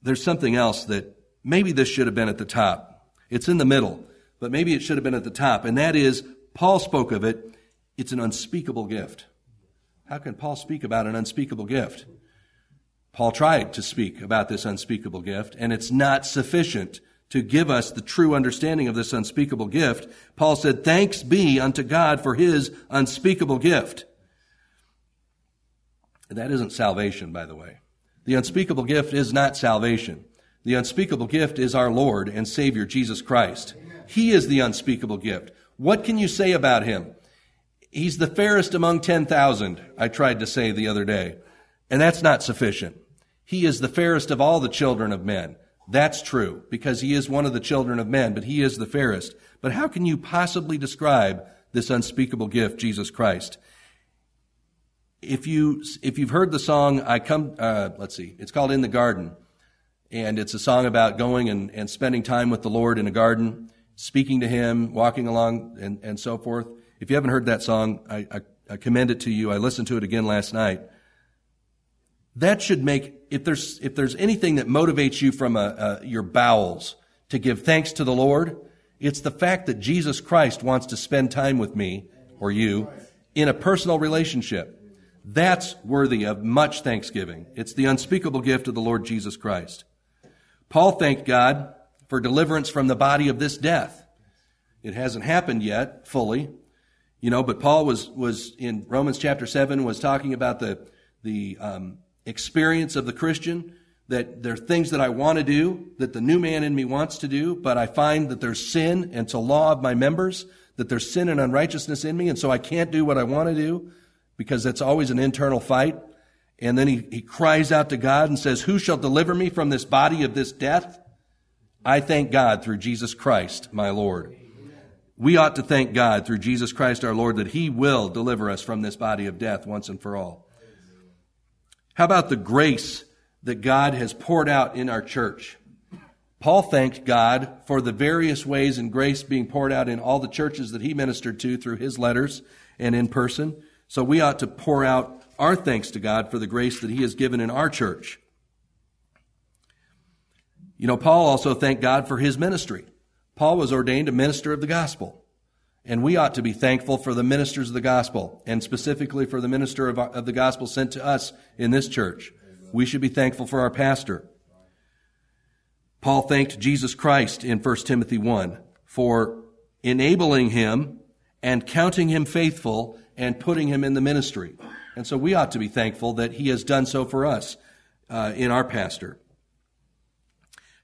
There's something else that maybe this should have been at the top. It's in the middle, but maybe it should have been at the top, and that is Paul spoke of it. It's an unspeakable gift. How can Paul speak about an unspeakable gift? Paul tried to speak about this unspeakable gift, and it's not sufficient to give us the true understanding of this unspeakable gift. Paul said, Thanks be unto God for his unspeakable gift. That isn't salvation, by the way. The unspeakable gift is not salvation. The unspeakable gift is our Lord and Savior, Jesus Christ. He is the unspeakable gift. What can you say about him? He's the fairest among 10,000, I tried to say the other day. And that's not sufficient. He is the fairest of all the children of men. That's true, because he is one of the children of men, but he is the fairest. But how can you possibly describe this unspeakable gift, Jesus Christ? if you if you've heard the song I come uh, let's see it's called in the garden and it's a song about going and, and spending time with the Lord in a garden speaking to him walking along and, and so forth if you haven't heard that song I, I, I commend it to you I listened to it again last night that should make if there's if there's anything that motivates you from a, a, your bowels to give thanks to the Lord it's the fact that Jesus Christ wants to spend time with me or you in a personal relationship that's worthy of much thanksgiving. It's the unspeakable gift of the Lord Jesus Christ. Paul thanked God for deliverance from the body of this death. It hasn't happened yet fully, you know, but Paul was, was in Romans chapter 7 was talking about the, the um, experience of the Christian that there are things that I want to do, that the new man in me wants to do, but I find that there's sin and it's a law of my members, that there's sin and unrighteousness in me, and so I can't do what I want to do because that's always an internal fight. And then he, he cries out to God and says, Who shall deliver me from this body of this death? I thank God through Jesus Christ, my Lord. We ought to thank God through Jesus Christ our Lord that He will deliver us from this body of death once and for all. How about the grace that God has poured out in our church? Paul thanked God for the various ways and grace being poured out in all the churches that he ministered to through his letters and in person. So we ought to pour out our thanks to God for the grace that he has given in our church. You know, Paul also thanked God for his ministry. Paul was ordained a minister of the gospel. And we ought to be thankful for the ministers of the gospel, and specifically for the minister of, of the gospel sent to us in this church. We should be thankful for our pastor. Paul thanked Jesus Christ in 1 Timothy 1 for enabling him and counting him faithful and putting him in the ministry. And so we ought to be thankful that he has done so for us uh, in our pastor.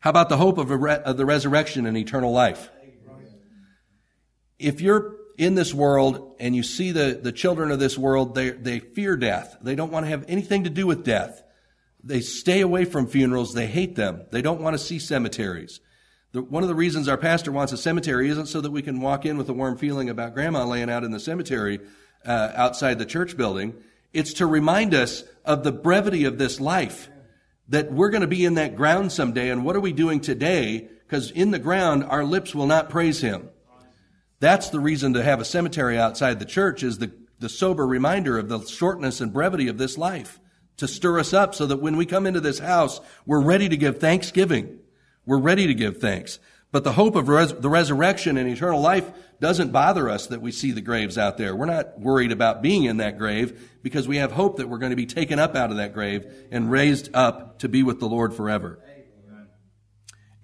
How about the hope of, re- of the resurrection and eternal life? If you're in this world and you see the, the children of this world, they, they fear death. They don't want to have anything to do with death. They stay away from funerals. They hate them. They don't want to see cemeteries. The, one of the reasons our pastor wants a cemetery isn't so that we can walk in with a warm feeling about grandma laying out in the cemetery uh, outside the church building. It's to remind us of the brevity of this life that we're going to be in that ground someday. And what are we doing today? Because in the ground, our lips will not praise him. That's the reason to have a cemetery outside the church is the, the sober reminder of the shortness and brevity of this life to stir us up so that when we come into this house, we're ready to give thanksgiving. We're ready to give thanks. But the hope of res- the resurrection and eternal life doesn't bother us that we see the graves out there. We're not worried about being in that grave because we have hope that we're going to be taken up out of that grave and raised up to be with the Lord forever.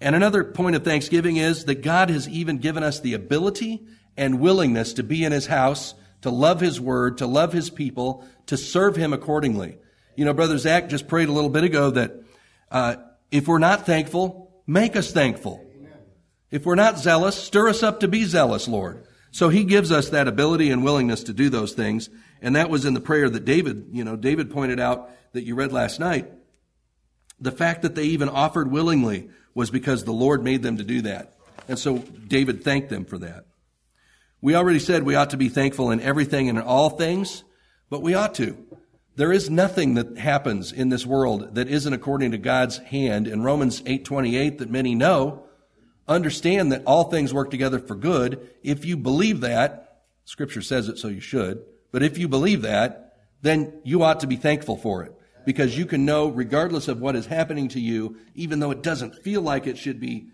And another point of thanksgiving is that God has even given us the ability and willingness to be in His house, to love His word, to love His people, to serve Him accordingly. You know, Brother Zach just prayed a little bit ago that uh, if we're not thankful, make us thankful. If we're not zealous, stir us up to be zealous, Lord. So he gives us that ability and willingness to do those things. And that was in the prayer that David, you know, David pointed out that you read last night. The fact that they even offered willingly was because the Lord made them to do that. And so David thanked them for that. We already said we ought to be thankful in everything and in all things, but we ought to. There is nothing that happens in this world that isn't according to God's hand. In Romans 8:28 that many know, understand that all things work together for good. If you believe that, scripture says it so you should, but if you believe that, then you ought to be thankful for it because you can know regardless of what is happening to you, even though it doesn't feel like it should be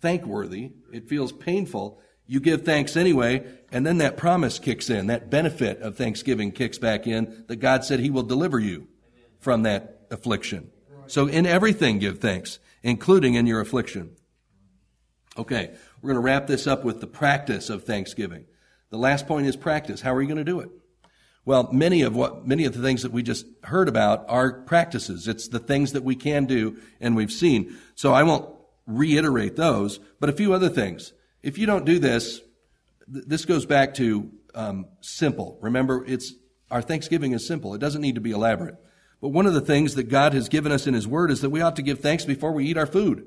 thankworthy, it feels painful, you give thanks anyway, and then that promise kicks in. That benefit of thanksgiving kicks back in that God said He will deliver you from that affliction. So in everything give thanks, including in your affliction. Okay, we're going to wrap this up with the practice of thanksgiving. The last point is practice. How are you going to do it? Well, many of what, many of the things that we just heard about are practices. It's the things that we can do and we've seen. So I won't reiterate those, but a few other things. If you don't do this, th- this goes back to um, simple. Remember, it's our Thanksgiving is simple. It doesn't need to be elaborate. But one of the things that God has given us in His Word is that we ought to give thanks before we eat our food.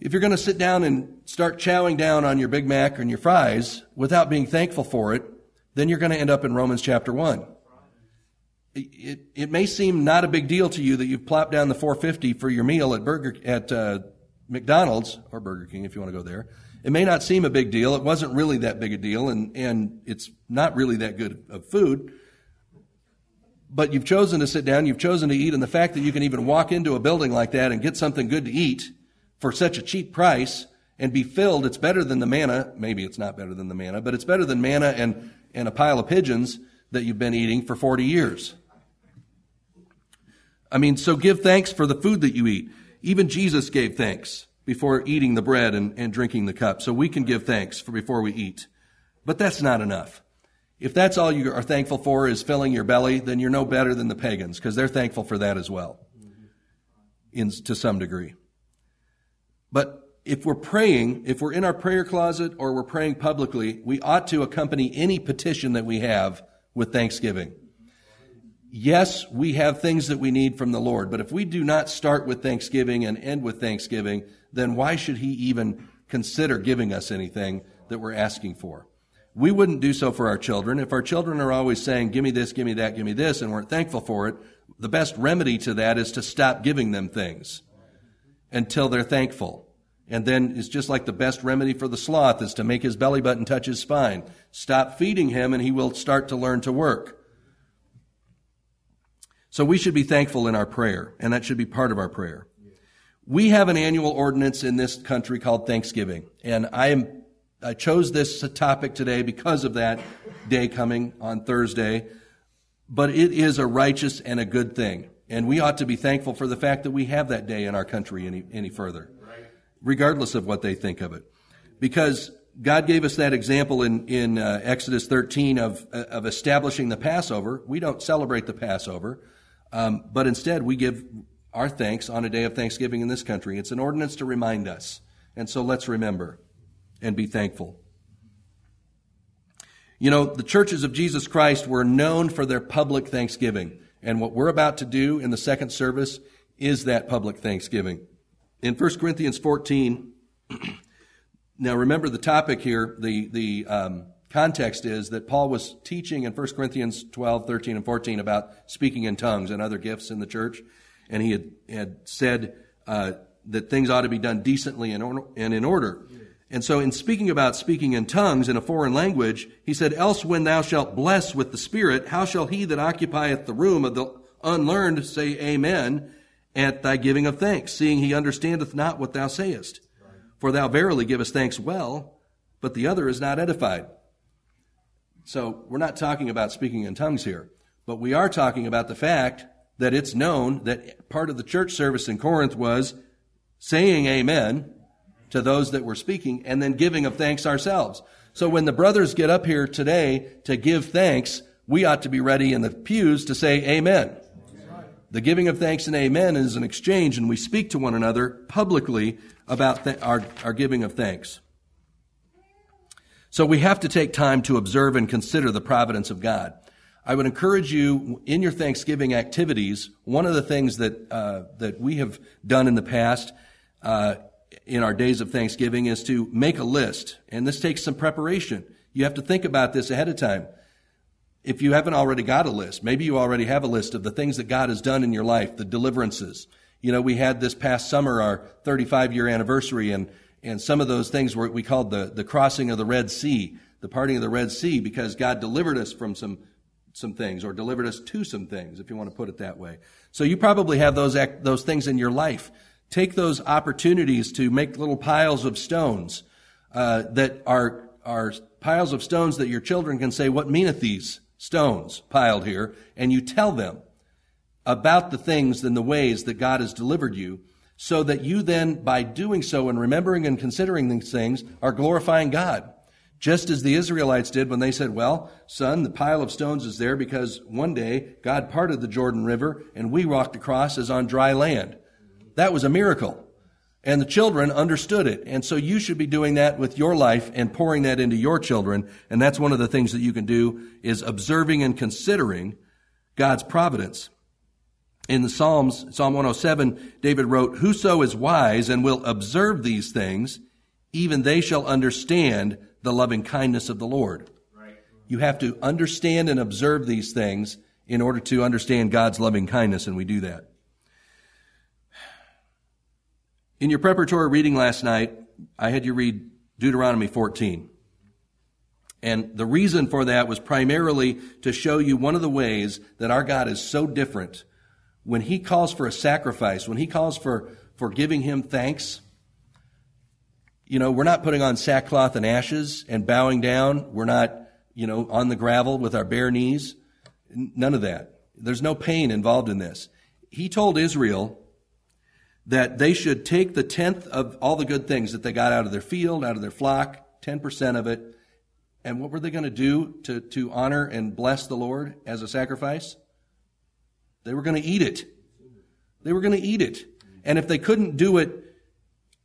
If you're going to sit down and start chowing down on your Big Mac and your fries without being thankful for it, then you're going to end up in Romans chapter 1. It, it, may seem not a big deal to you that you've plopped down the 450 for your meal at Burger at uh, McDonald's or Burger King if you want to go there. It may not seem a big deal. It wasn't really that big a deal, and and it's not really that good of food. But you've chosen to sit down. You've chosen to eat, and the fact that you can even walk into a building like that and get something good to eat for such a cheap price and be filled, it's better than the manna. Maybe it's not better than the manna, but it's better than manna and, and a pile of pigeons that you've been eating for 40 years. I mean, so give thanks for the food that you eat. Even Jesus gave thanks before eating the bread and, and drinking the cup. So we can give thanks for before we eat. But that's not enough. If that's all you are thankful for is filling your belly, then you're no better than the pagans because they're thankful for that as well. in, to some degree. But if we're praying, if we're in our prayer closet or we're praying publicly, we ought to accompany any petition that we have with thanksgiving. Yes, we have things that we need from the Lord, but if we do not start with thanksgiving and end with thanksgiving, then why should He even consider giving us anything that we're asking for? We wouldn't do so for our children. If our children are always saying, give me this, give me that, give me this, and weren't thankful for it, the best remedy to that is to stop giving them things until they're thankful. And then it's just like the best remedy for the sloth is to make his belly button touch his spine. Stop feeding him and he will start to learn to work. So we should be thankful in our prayer, and that should be part of our prayer. We have an annual ordinance in this country called Thanksgiving, and I am I chose this topic today because of that day coming on Thursday, but it is a righteous and a good thing. And we ought to be thankful for the fact that we have that day in our country any, any further regardless of what they think of it. Because God gave us that example in, in uh, Exodus 13 of, uh, of establishing the Passover. We don't celebrate the Passover, um, but instead we give our thanks on a day of thanksgiving in this country. It's an ordinance to remind us. And so let's remember and be thankful. You know, the churches of Jesus Christ were known for their public thanksgiving. And what we're about to do in the second service is that public thanksgiving. In 1 Corinthians 14, (clears throat) now remember the topic here, the, the um, context is that Paul was teaching in 1 Corinthians 12, 13, and 14 about speaking in tongues and other gifts in the church. And he had, had said uh, that things ought to be done decently and, or, and in order. And so, in speaking about speaking in tongues in a foreign language, he said, Else when thou shalt bless with the Spirit, how shall he that occupieth the room of the unlearned say Amen? At thy giving of thanks, seeing he understandeth not what thou sayest. For thou verily givest thanks well, but the other is not edified. So we're not talking about speaking in tongues here, but we are talking about the fact that it's known that part of the church service in Corinth was saying amen to those that were speaking and then giving of thanks ourselves. So when the brothers get up here today to give thanks, we ought to be ready in the pews to say amen. The giving of thanks and amen is an exchange, and we speak to one another publicly about th- our, our giving of thanks. So we have to take time to observe and consider the providence of God. I would encourage you in your Thanksgiving activities. One of the things that uh, that we have done in the past uh, in our days of Thanksgiving is to make a list, and this takes some preparation. You have to think about this ahead of time if you haven't already got a list, maybe you already have a list of the things that God has done in your life, the deliverances. You know, we had this past summer our 35 year anniversary, and, and some of those things were we called the, the crossing of the Red Sea, the parting of the Red Sea, because God delivered us from some some things or delivered us to some things, if you want to put it that way. So you probably have those those things in your life. Take those opportunities to make little piles of stones uh, that are are piles of stones that your children can say, "What meaneth these?" Stones piled here, and you tell them about the things and the ways that God has delivered you, so that you then, by doing so and remembering and considering these things, are glorifying God. Just as the Israelites did when they said, Well, son, the pile of stones is there because one day God parted the Jordan River and we walked across as on dry land. That was a miracle. And the children understood it. And so you should be doing that with your life and pouring that into your children. And that's one of the things that you can do is observing and considering God's providence. In the Psalms, Psalm 107, David wrote, Whoso is wise and will observe these things, even they shall understand the loving kindness of the Lord. Right. You have to understand and observe these things in order to understand God's loving kindness, and we do that. In your preparatory reading last night, I had you read Deuteronomy 14. And the reason for that was primarily to show you one of the ways that our God is so different. When He calls for a sacrifice, when He calls for, for giving Him thanks, you know, we're not putting on sackcloth and ashes and bowing down. We're not, you know, on the gravel with our bare knees. None of that. There's no pain involved in this. He told Israel that they should take the tenth of all the good things that they got out of their field, out of their flock, 10% of it. And what were they going to do to, to honor and bless the Lord as a sacrifice? They were going to eat it. They were going to eat it. And if they couldn't do it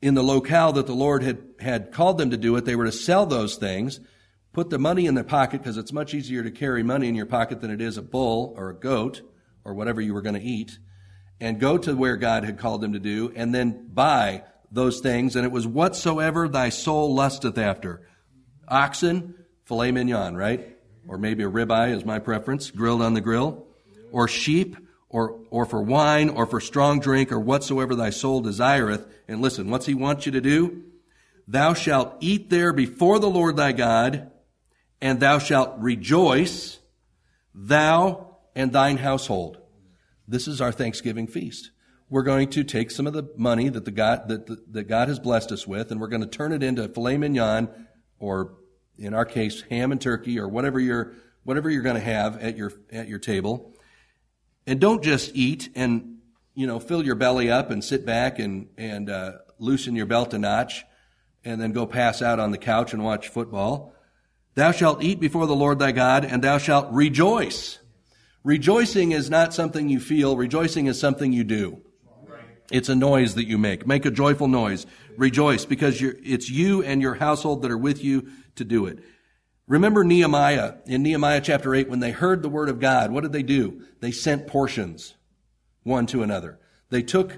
in the locale that the Lord had, had called them to do it, they were to sell those things, put the money in their pocket because it's much easier to carry money in your pocket than it is a bull or a goat or whatever you were going to eat, and go to where God had called them to do, and then buy those things. And it was whatsoever thy soul lusteth after. Oxen, filet mignon, right? Or maybe a ribeye is my preference, grilled on the grill. Or sheep, or, or for wine, or for strong drink, or whatsoever thy soul desireth. And listen, what's he want you to do? Thou shalt eat there before the Lord thy God, and thou shalt rejoice, thou and thine household. This is our Thanksgiving feast. We're going to take some of the money that the God that, that God has blessed us with, and we're going to turn it into filet mignon, or in our case, ham and turkey, or whatever you're whatever you're going to have at your at your table. And don't just eat and you know fill your belly up and sit back and and uh, loosen your belt a notch, and then go pass out on the couch and watch football. Thou shalt eat before the Lord thy God, and thou shalt rejoice. Rejoicing is not something you feel, rejoicing is something you do. It's a noise that you make. Make a joyful noise. Rejoice because it's you and your household that are with you to do it. Remember Nehemiah in Nehemiah chapter 8 when they heard the word of God, what did they do? They sent portions one to another. They took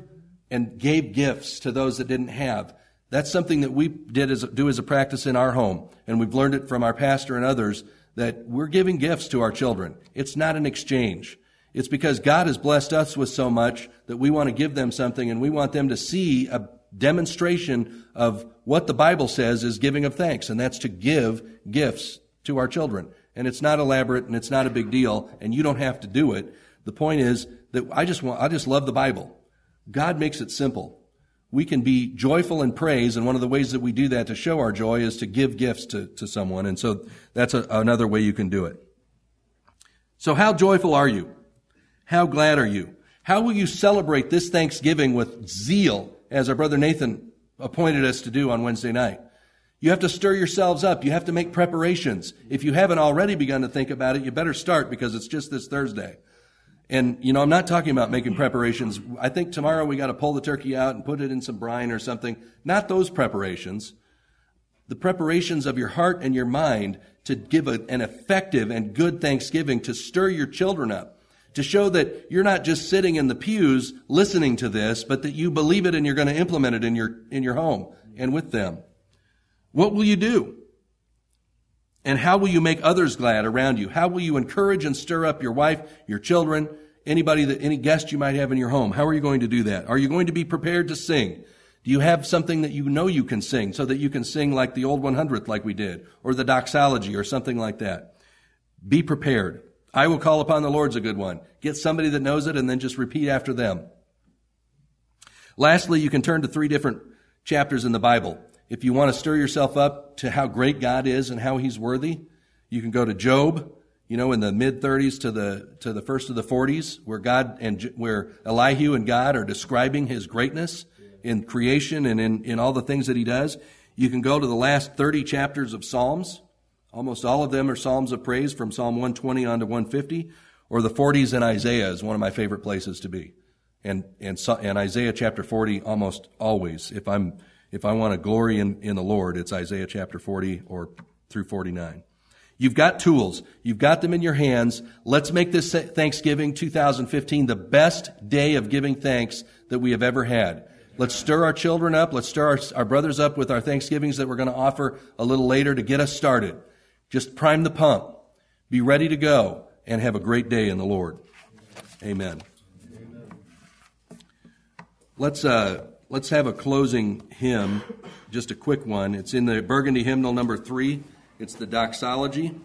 and gave gifts to those that didn't have. That's something that we did as, do as a practice in our home, and we've learned it from our pastor and others that we're giving gifts to our children. It's not an exchange. It's because God has blessed us with so much that we want to give them something and we want them to see a demonstration of what the Bible says is giving of thanks, and that's to give gifts to our children. And it's not elaborate and it's not a big deal, and you don't have to do it. The point is that I just want, I just love the Bible. God makes it simple we can be joyful in praise, and one of the ways that we do that to show our joy is to give gifts to, to someone, and so that's a, another way you can do it. So how joyful are you? How glad are you? How will you celebrate this Thanksgiving with zeal, as our brother Nathan appointed us to do on Wednesday night? You have to stir yourselves up. You have to make preparations. If you haven't already begun to think about it, you better start because it's just this Thursday. And, you know, I'm not talking about making preparations. I think tomorrow we got to pull the turkey out and put it in some brine or something. Not those preparations. The preparations of your heart and your mind to give a, an effective and good Thanksgiving, to stir your children up, to show that you're not just sitting in the pews listening to this, but that you believe it and you're going to implement it in your, in your home and with them. What will you do? And how will you make others glad around you? How will you encourage and stir up your wife, your children, anybody that, any guest you might have in your home? How are you going to do that? Are you going to be prepared to sing? Do you have something that you know you can sing so that you can sing like the old 100th like we did or the doxology or something like that? Be prepared. I will call upon the Lord's a good one. Get somebody that knows it and then just repeat after them. Lastly, you can turn to three different chapters in the Bible. If you want to stir yourself up to how great God is and how He's worthy, you can go to Job, you know, in the mid 30s to the to the first of the 40s, where God and where Elihu and God are describing His greatness in creation and in, in all the things that He does. You can go to the last 30 chapters of Psalms. Almost all of them are Psalms of praise from Psalm 120 on to 150, or the 40s in Isaiah is one of my favorite places to be. And, and, and Isaiah chapter 40 almost always, if I'm if I want to glory in, in the Lord, it's Isaiah chapter 40 or through 49. You've got tools. You've got them in your hands. Let's make this Thanksgiving 2015 the best day of giving thanks that we have ever had. Let's stir our children up. Let's stir our, our brothers up with our Thanksgivings that we're going to offer a little later to get us started. Just prime the pump. Be ready to go and have a great day in the Lord. Amen. Amen. Let's, uh, let's have a closing hymn, just a quick one. It's in the Burgundy hymnal number three. It's the doxology.